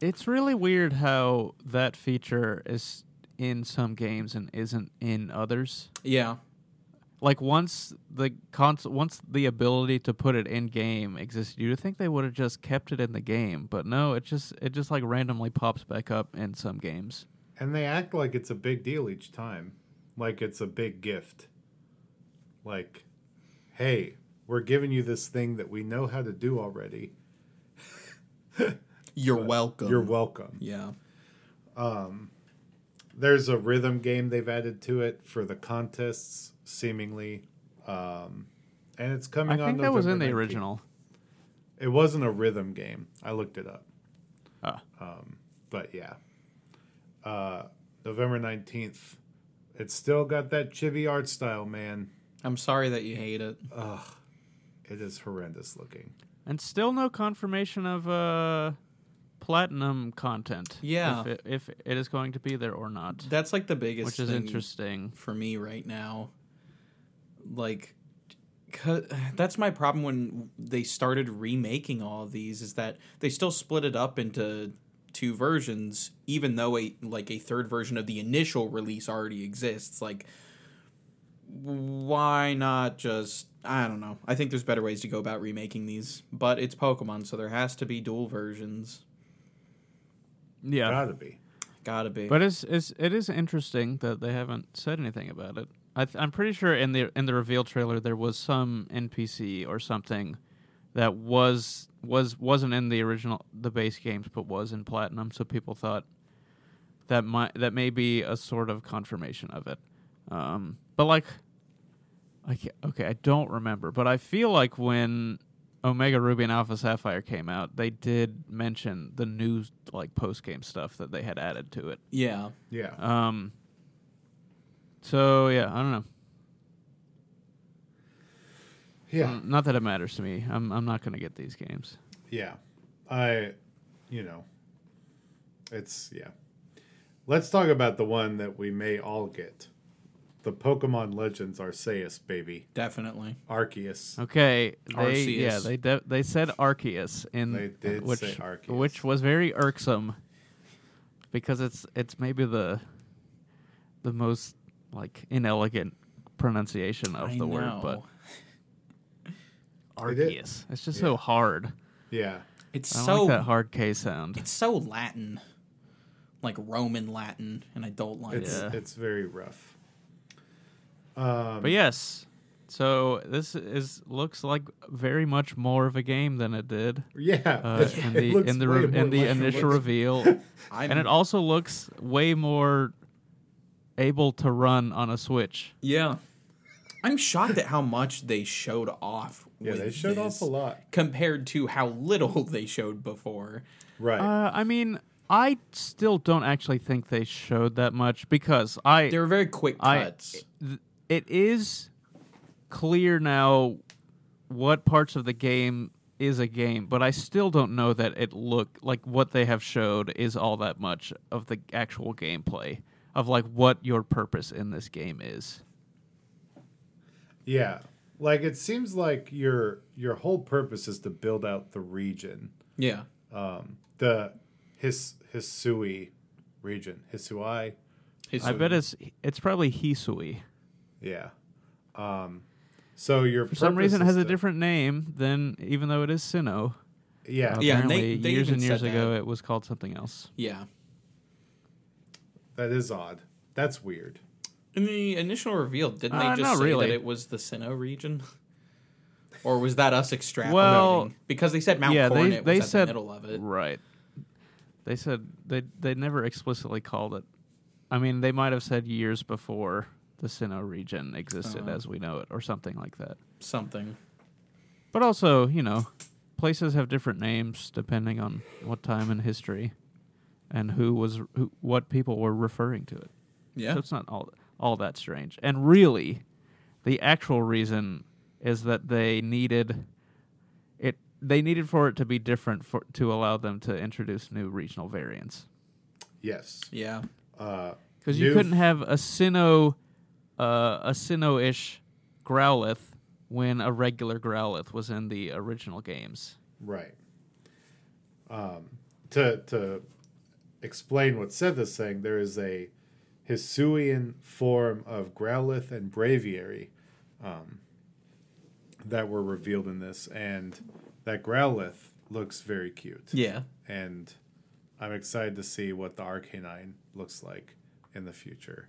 It's really weird how that feature is in some games and isn't in others. yeah. Like once the cons- once the ability to put it in game existed, you'd think they would have just kept it in the game, but no, it just it just like randomly pops back up in some games. And they act like it's a big deal each time, like it's a big gift. Like, hey, we're giving you this thing that we know how to do already. You're welcome. You're welcome. Yeah. Um, there's a rhythm game they've added to it for the contests, seemingly, um, and it's I coming on. think that was in the 19th. original. It wasn't a rhythm game. I looked it up, Ah. but yeah, uh, November nineteenth. It's still got that chibi art style, man. I'm sorry that you hate it. Ugh, it is horrendous looking. And still no confirmation of uh, platinum content. Yeah. If it, if it is going to be there or not. That's like the biggest which is thing interesting. for me right now. Like, that's my problem when they started remaking all of these is that they still split it up into two versions, even though a like a third version of the initial release already exists. Like, why not just? I don't know. I think there's better ways to go about remaking these, but it's Pokemon, so there has to be dual versions. Yeah, Gotta be. Gotta be. but it's, it's it is interesting that they haven't said anything about it. I th- I'm pretty sure in the in the reveal trailer there was some NPC or something that was was wasn't in the original the base games but was in platinum. So people thought that might that may be a sort of confirmation of it. Um, but like, I ca okay, I don't remember, but I feel like when Omega Ruby and Alpha Sapphire came out, they did mention the new like post game stuff that they had added to it. yeah. Yeah. Um. So yeah, I don't know. Yeah. Mm, Not that it matters to me. I'm I'm not gonna get these games. Yeah. I, you know, it's, yeah. Let's talk about the one that we may all get the Pokemon Legends Arceus, baby. Definitely. Arceus. Okay, they yeah they de- they said Arceus in They did which say Arceus. which was very irksome because it's it's maybe the the most like inelegant pronunciation of I the word, know. but It is. Arceus. It's just so hard. Yeah. It's I so like that hard K sound. it's so Latin, like Roman Latin, and I don't like It's, it. Yeah. it's very rough. Um, But yes, so this is looks like very much more of a game than it did yeah. uh, it in the in the re- in the initial looks- reveal, and it also looks way more able to run on a Switch. yeah, I'm shocked at how much they showed off. Yeah, they showed off a lot. compared to how little they showed before. Right. Uh, I mean, I still don't actually think they showed that much because I They were very quick cuts. th- it is clear now what parts of the game is a game, but I still don't know that it look like what they have showed is all that much of the actual gameplay of like what your purpose in this game is. yeah. Like it seems like your your whole purpose is to build out the region. yeah, Um, the His Hisui region. Hisui. His- I bet it's it's probably Hisui. Yeah. Um, so your For some reason it is has a different name than even though it is Sinnoh. Yeah. Yeah, and they- Apparently, they years and years ago that. it was called something else. yeah. That is odd. That's weird. In the initial reveal, didn't they Uh, just not say really. that it was the Sinnoh region? Or was that us extrapolating? Well, because they said Mount yeah, they- Coronet they was at said- the middle of it. Right. They said they they never explicitly called it. I mean, they might have said years before the Sinnoh region existed Uh-huh. as we know it, or something like that. Something. But also, you know, places have different names depending on what time in history and who was who, what people were referring to it. Yeah. So it's not all all that strange. And really, the actual reason is that they needed it. They needed for it to be different for to allow them to introduce new regional variants. Yes. yeah. Uh, Because you couldn't have a Sinnoh, uh, a Sinnoh-ish Growlithe when a regular Growlithe was in the original games. Right. Um, to to explain what Seth is saying, there is a Hisuian form of Growlithe and Braviary um, that were revealed in this, and that Growlithe looks very cute. Yeah. And I'm excited to see what the Arcanine looks like in the future.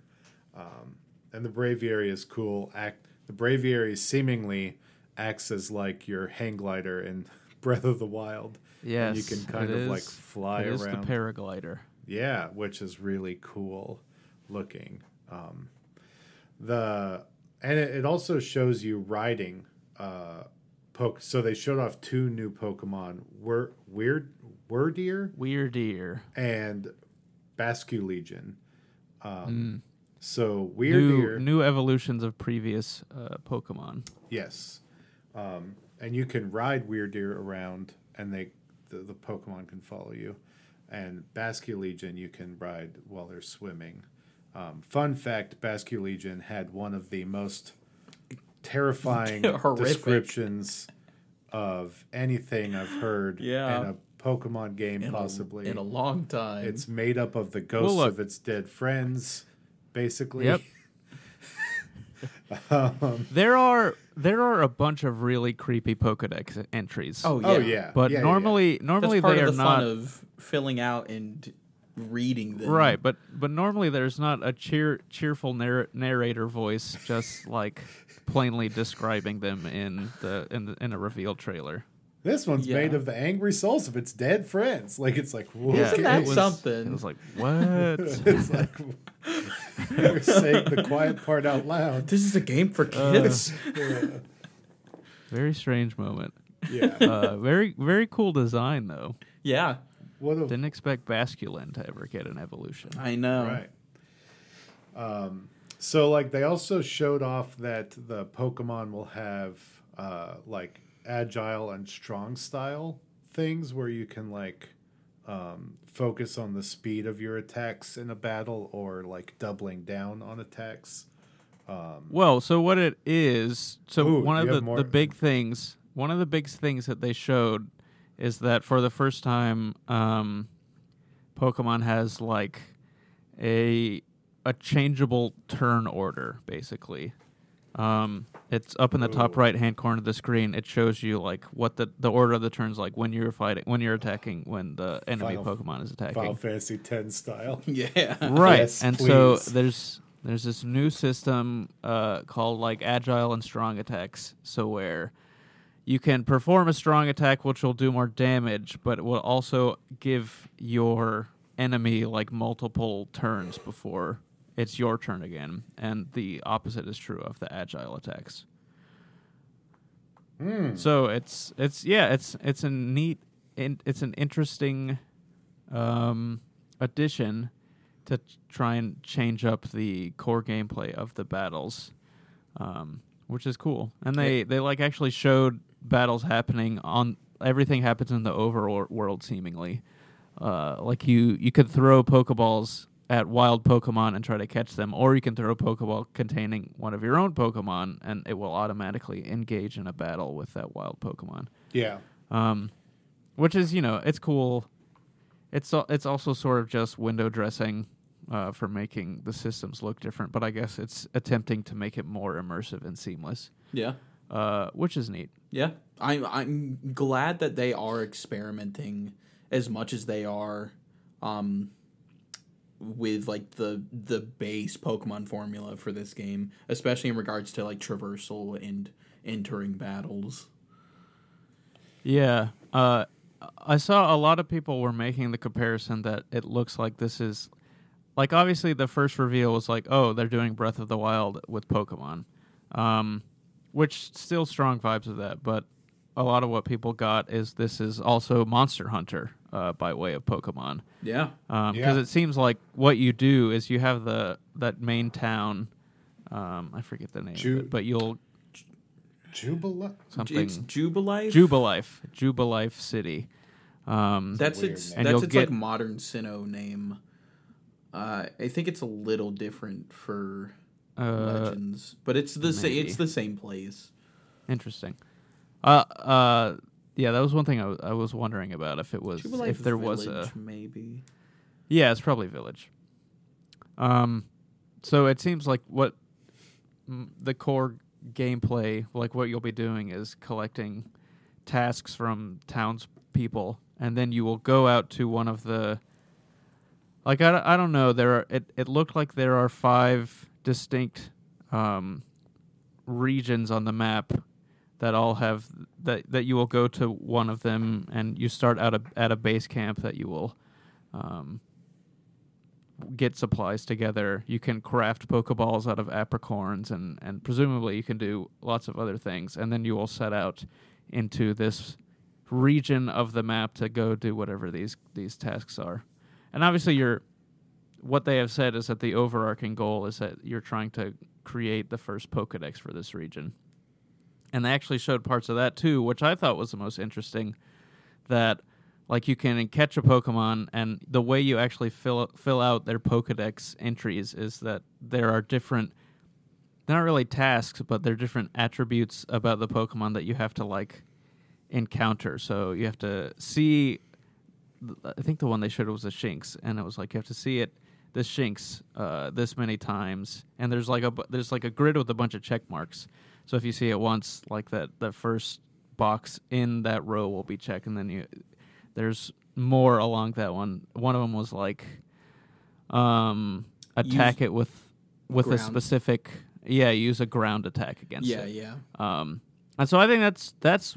Um, and the Braviary is cool. Act the Braviary seemingly acts as like your hang glider in Breath of the Wild. Yes, and you can kind it of like is- fly it is around. the paraglider. Yeah, which is really cool looking. Um, the and it, it also shows you riding uh, poke. So they showed off two new Pokemon: Were Weird Wordier Wyrdeer. and Basculegion. Um, Mm. So New, Wyrdeer, new evolutions of previous uh, Pokemon. yes, um, and you can ride Wyrdeer around, and they the, the Pokemon can follow you. And Basculegion you can ride while they're swimming. Um, fun fact: Basculegion had one of the most terrifying descriptions of anything I've heard Yeah. in a Pokemon game in possibly. a, in a long time. it's made up of the ghosts look- of its dead friends, basically. Yep. There are there are a bunch of really creepy Pokedex entries. oh yeah, Oh yeah. but Yeah, yeah, yeah. normally normally That's part they of are the not fun of filling out and reading them. right. But but normally there's not a cheer cheerful narr- narrator voice just like plainly describing them in the in the, in a reveal trailer. This one's Yeah. made of the angry souls of its dead friends. Like it's like whoa, Isn't that it was, something? It was like what? it's like you're saying the quiet part out loud. This is a game for kids. Very strange moment. Yeah. Uh, very very cool design though. yeah, What a Didn't expect Basculin to ever get an evolution. I know. right. Um, so like they also showed off that the Pokemon will have uh, like agile and strong style things where you can like um, focus on the speed of your attacks in a battle or like doubling down on attacks. Well, so what it is, so Ooh, one of the, the big things, one of the big things that they showed is that for the first time, um, Pokemon has like a a changeable turn order, basically. Um, it's up in the top right hand corner of the screen. It shows you like what the, the order of the turns like when you're fighting, when you're attacking, when the enemy Final- Pokemon is attacking. Final attacking. Fantasy X style. Yeah. right Yes, and so there's there's this new system uh, called like agile and strong attacks so where you can perform a strong attack which will do more damage but it will also give your enemy like multiple turns before it's your turn again. And the opposite is true of the agile attacks. So it's it's yeah it's it's a neat in, it's an interesting um addition to try and change up the core gameplay of the battles, um, which is cool. And they, they like actually showed battles happening on everything happens in the overworld world seemingly. Uh, like you you could throw Pokeballs at wild Pokemon and try to catch them, or you can throw a Pokeball containing one of your own Pokemon, and it will automatically engage in a battle with that wild Pokemon Yeah. um, which is you know it's cool. It's al- it's also sort of just window dressing uh, for making the systems look different, but I guess it's attempting to make it more immersive and seamless, Yeah. Uh, which is neat. Yeah. I'm I'm glad that they are experimenting as much as they are um with like the the base Pokemon formula for this game, especially in regards to like traversal and entering battles. Yeah, uh, I saw a lot of people were making the comparison that it looks like this is like obviously the first reveal was like oh they're doing Breath of the Wild with Pokemon, um, which still strong vibes of that, but a lot of what people got is this is also Monster Hunter uh, by way of Pokemon Yeah. because Yeah. it seems like what you do is you have the that main town. Um, I forget the name, Ju- of it, but you'll Jubila? something It's Jubilife. Jubilife, Jubilife City. Um, That's Weird its name. That's its get- like modern Sinnoh name. Uh, I think it's a little different for uh, Legends, but it's the same. It's the same place. interesting. Uh, uh, yeah, that was one thing I was, wondering about if it was Jubilife if there was a maybe. yeah, it's probably Village. Um, so it seems like what mm, the core gameplay, like what you'll be doing, is collecting tasks from townspeople, and then you will go out to one of the. Like I, don't- I don't know. There are it. It looked like there are five distinct um, regions on the map that all have that that you will go to one of them, and you start out a, at a base camp that you will um, get supplies together. You can craft Pokeballs out of apricorns, and, and presumably you can do lots of other things. And then you will set out into this region of the map to go do whatever these these tasks are. And obviously, you're what they have said is that the overarching goal is that you're trying to create the first Pokedex for this region. And they actually showed parts of that too, which I thought was the most interesting. That like you can catch a Pokemon, and the way you actually fill fill out their Pokedex entries is that there are different, not really tasks, but they're different attributes about the Pokemon that you have to like encounter. So you have to see I think the one they showed was a Shinx, and it was like you have to see it this Shinx uh, this many times, and there's like a bu- there's like a grid with a bunch of check marks. So if you see it once, like that the first box in that row will be checked, and then you there's more along that one. One of them was like um, attack it with with a specific yeah use a ground attack against Yeah, it. yeah. Um, and so I think that's that's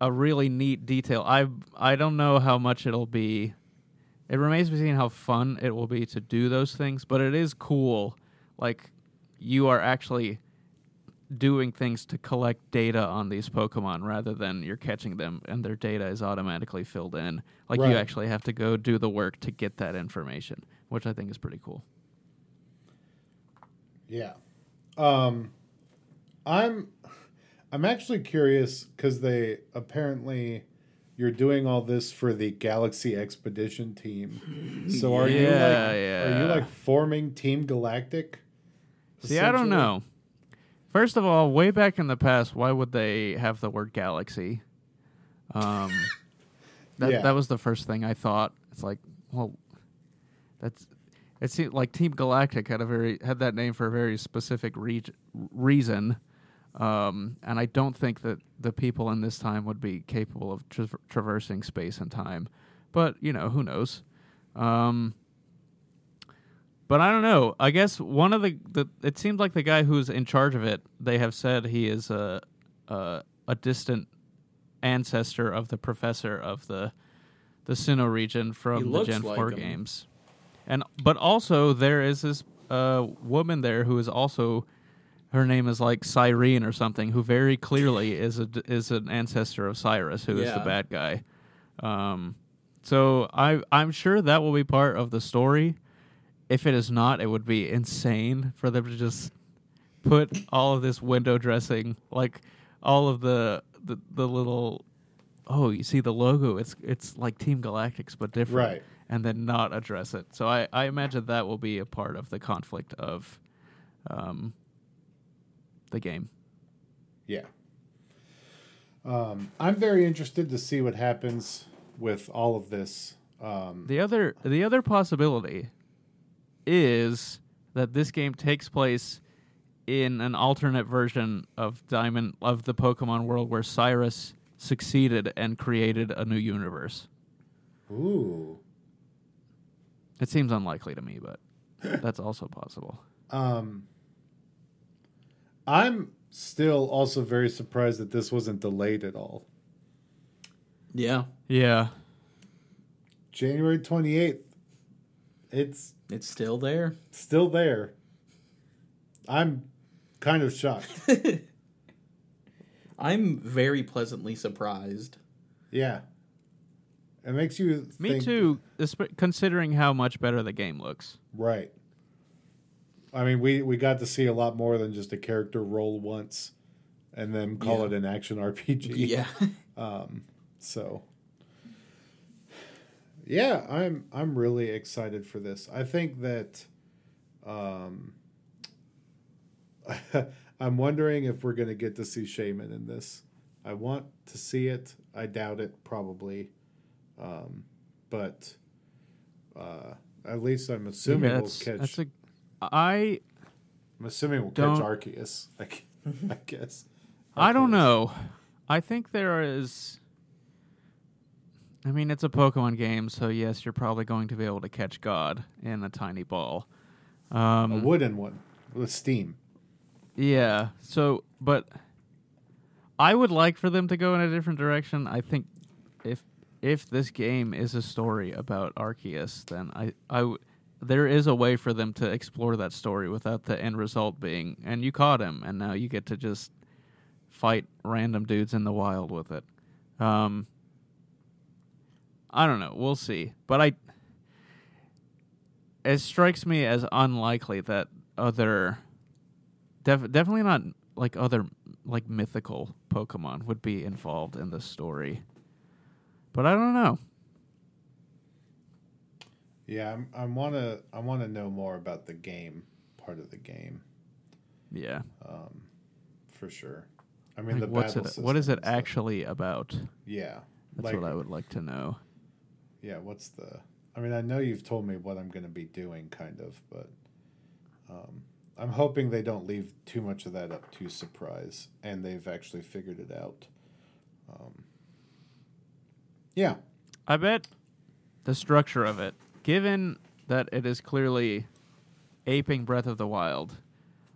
a really neat detail. I I don't know how much it'll be. It remains to be seen how fun it will be to do those things, but it is cool. Like you are actually doing things to collect data on these Pokemon rather than you're catching them and their data is automatically filled in. Like Right. you actually have to go do the work to get that information, which I think is pretty cool. Yeah. Um I'm I'm actually curious cuz they apparently you're doing all this for the Galaxy Expedition team. So are you like Yeah, are you like forming Team Galactic? See, I don't know. First of all, way back in the past, why would they have the word galaxy? Um, that Yeah. that was the first thing I thought. It's like, well, that's it seemed like Team Galactic had a very had that name for a very specific re- reason. Um, and I don't think that the people in this time would be capable of tra- traversing space and time. But you know, who knows? Um, but I don't know. I guess one of the, the it seems like the guy who's in charge of it. They have said he is a a, a distant ancestor of the professor of the the Sinnoh region from the Gen like Four him. games, and but also there is this uh, woman there who is also her name is like Cyrene or something, who very clearly is a is an ancestor of Cyrus, who is the bad guy. Um, so I I'm sure that will be part of the story. If it is not, it would be insane for them to just put all of this window dressing, like all of the the, the little oh, you see the logo, it's it's like Team Galactics but different. Right. And then not address it. So I, I imagine that will be a part of the conflict of um the game. Yeah. Um, I'm very interested to see what happens with all of this. Um, The other the other possibility is that this game takes place in an alternate version of Diamond of the Pokemon world where Cyrus succeeded and created a new universe. ooh. It seems unlikely to me, but that's also possible. Um, I'm still also very surprised that this wasn't delayed at all. Yeah. Yeah. January 28th. It's It's still there. still there. I'm kind of shocked. I'm very pleasantly surprised. yeah. It makes you Me think- too, considering how much better the game looks. Right. I mean, we we got to see a lot more than just a character roll once and then call Yeah. it an action RPG. Yeah. So yeah, I'm I'm really excited for this. I think that um I'm wondering if we're going to get to see Shaymin in this. I want to see it. I doubt it probably. Um but uh at least I'm assuming Yeah, we'll catch that's a I I'm assuming we'll catch Arceus. I guess. I don't know. I think there is. I mean, it's a Pokemon game, so yes, you're probably going to be able to catch God in a tiny ball. Um, A wooden one with steam. Yeah. So, but I would like for them to go in a different direction. I think if if this game is a story about Arceus, then i I I w- there is a way for them to explore that story without the end result being and you caught him and now you get to just fight random dudes in the wild with it. Um I don't know, we'll see. But I it strikes me as unlikely that other Def- definitely not like other like mythical Pokemon would be involved in this story. But I don't know. Yeah, I'm, I want to. I want to know more about the game part of the game Yeah. Um, for sure. I mean, Like, the what's battle it? What is it stuff. actually about? Yeah, That's like what I would like to know. yeah, what's the? I mean, I know you've told me what I'm going to be doing, kind of, but um, I'm hoping they don't leave too much of that up to surprise, and they've actually figured it out. Um, yeah, I bet the structure of it, given that it is clearly aping Breath of the Wild,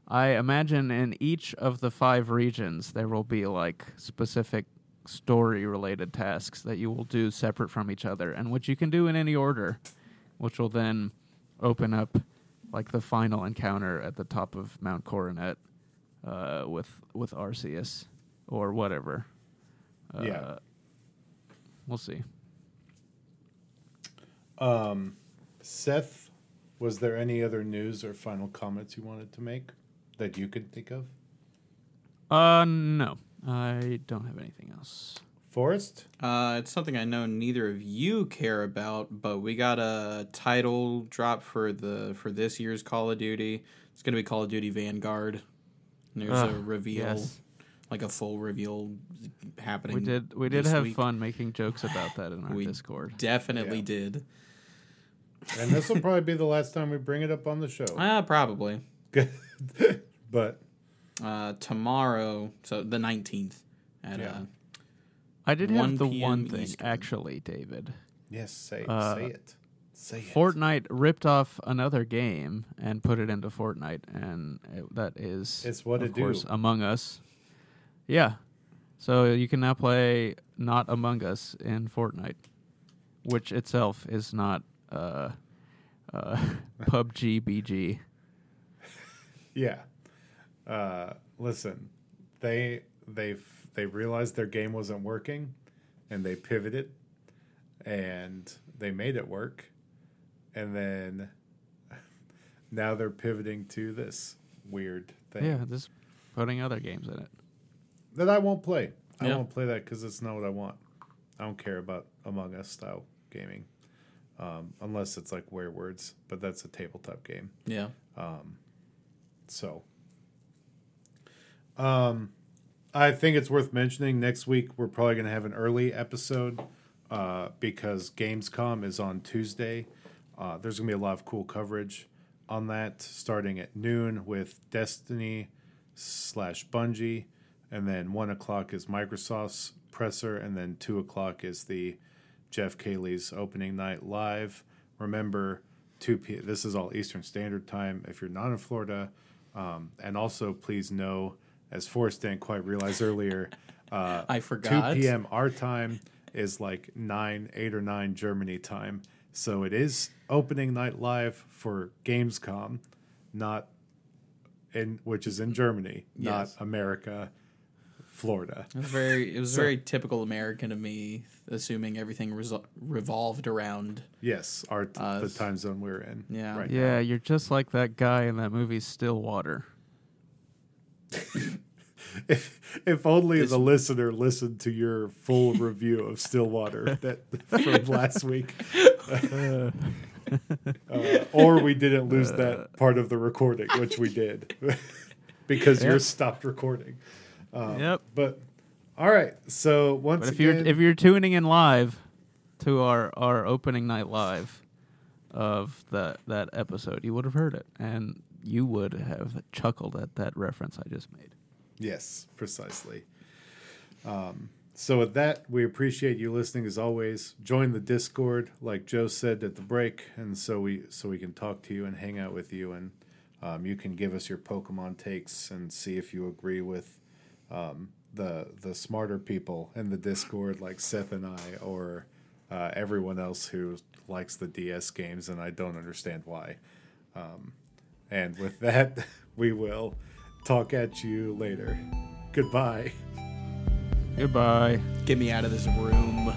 I imagine in each of the five regions there will be like specific story related tasks that you will do separate from each other and which you can do in any order, which will then open up like the final encounter at the top of Mount Coronet uh, with with Arceus or whatever. Uh, Yeah. We'll see. Um, Seth, was there any other news or final comments you wanted to make that you could think of? Uh, no, I don't have anything else. Forrest? Uh, it's something I know neither of you care about, but we got a title drop for the for this year's Call of Duty. It's gonna be Call of Duty Vanguard. And there's a reveal, yes. like a full reveal happening. We did we did have week. fun making jokes about that in our We Discord. Definitely Yeah. did. And this will probably be the last time we bring it up on the show. Ah, probably. but Uh, tomorrow, so the nineteenth at Yeah. uh, I did 1 have the PM one thing Eastern. actually, David. yes, say Uh, say it. Say it. Fortnite ripped off another game and put it into Fortnite, and it, that is It's what of it do. Among Us. Yeah, so you can now play not Among Us in Fortnite, which itself is not uh, uh, PUBG BG. Yeah. Uh, listen, they they they realized their game wasn't working, and they pivoted, and they made it work, and then now they're pivoting to this weird thing Yeah, just putting other games in it. that I won't play. I Yeah. won't play that because it's not what I want. I don't care about Among Us style gaming, um, unless it's like Werewords, but that's a tabletop game. yeah. So, um, I think it's worth mentioning. Next week, we're probably going to have an early episode uh, because Gamescom is on Tuesday. Uh, there's going to be a lot of cool coverage on that, starting at noon with Destiny slash Bungie, and then one o'clock is Microsoft's presser, and then two o'clock is the Jeff Keighley's opening night live. Remember, two p. This is all Eastern Standard Time. If you're not in Florida, um, and also please know, as Forrest didn't quite realize earlier, uh, I forgot. 2 p.m. our time is like 9, 8 or 9 Germany time. So it is opening night live for Gamescom, not in which is in Germany, not America, Florida. It was very. It was So- very typical American of me, assuming everything resol- revolved around. Yes, our t- Uh, the time zone we're in. Yeah. right Yeah, you're just like that guy in that movie Stillwater. If if only This- the listener listened to your full review of Stillwater that from last week, uh, or we didn't lose that part of the recording, which we did, because yours stopped recording. Um, Yep. But all right, so once But if you're if you're tuning in live to our our opening night live of that that episode, you would have heard it, and you would have chuckled at that reference I just made. Yes, precisely. Um, so with that, we appreciate you listening as always. Join the Discord, like Joe said at the break, and so we so we can talk to you and hang out with you, and um, you can give us your Pokemon takes and see if you agree with um, the the smarter people in the Discord, like Seth and I, or uh, everyone else who likes the DS games, and I don't understand why. Um, and with that, we will talk at you later. Goodbye. Goodbye. Get me out of this room.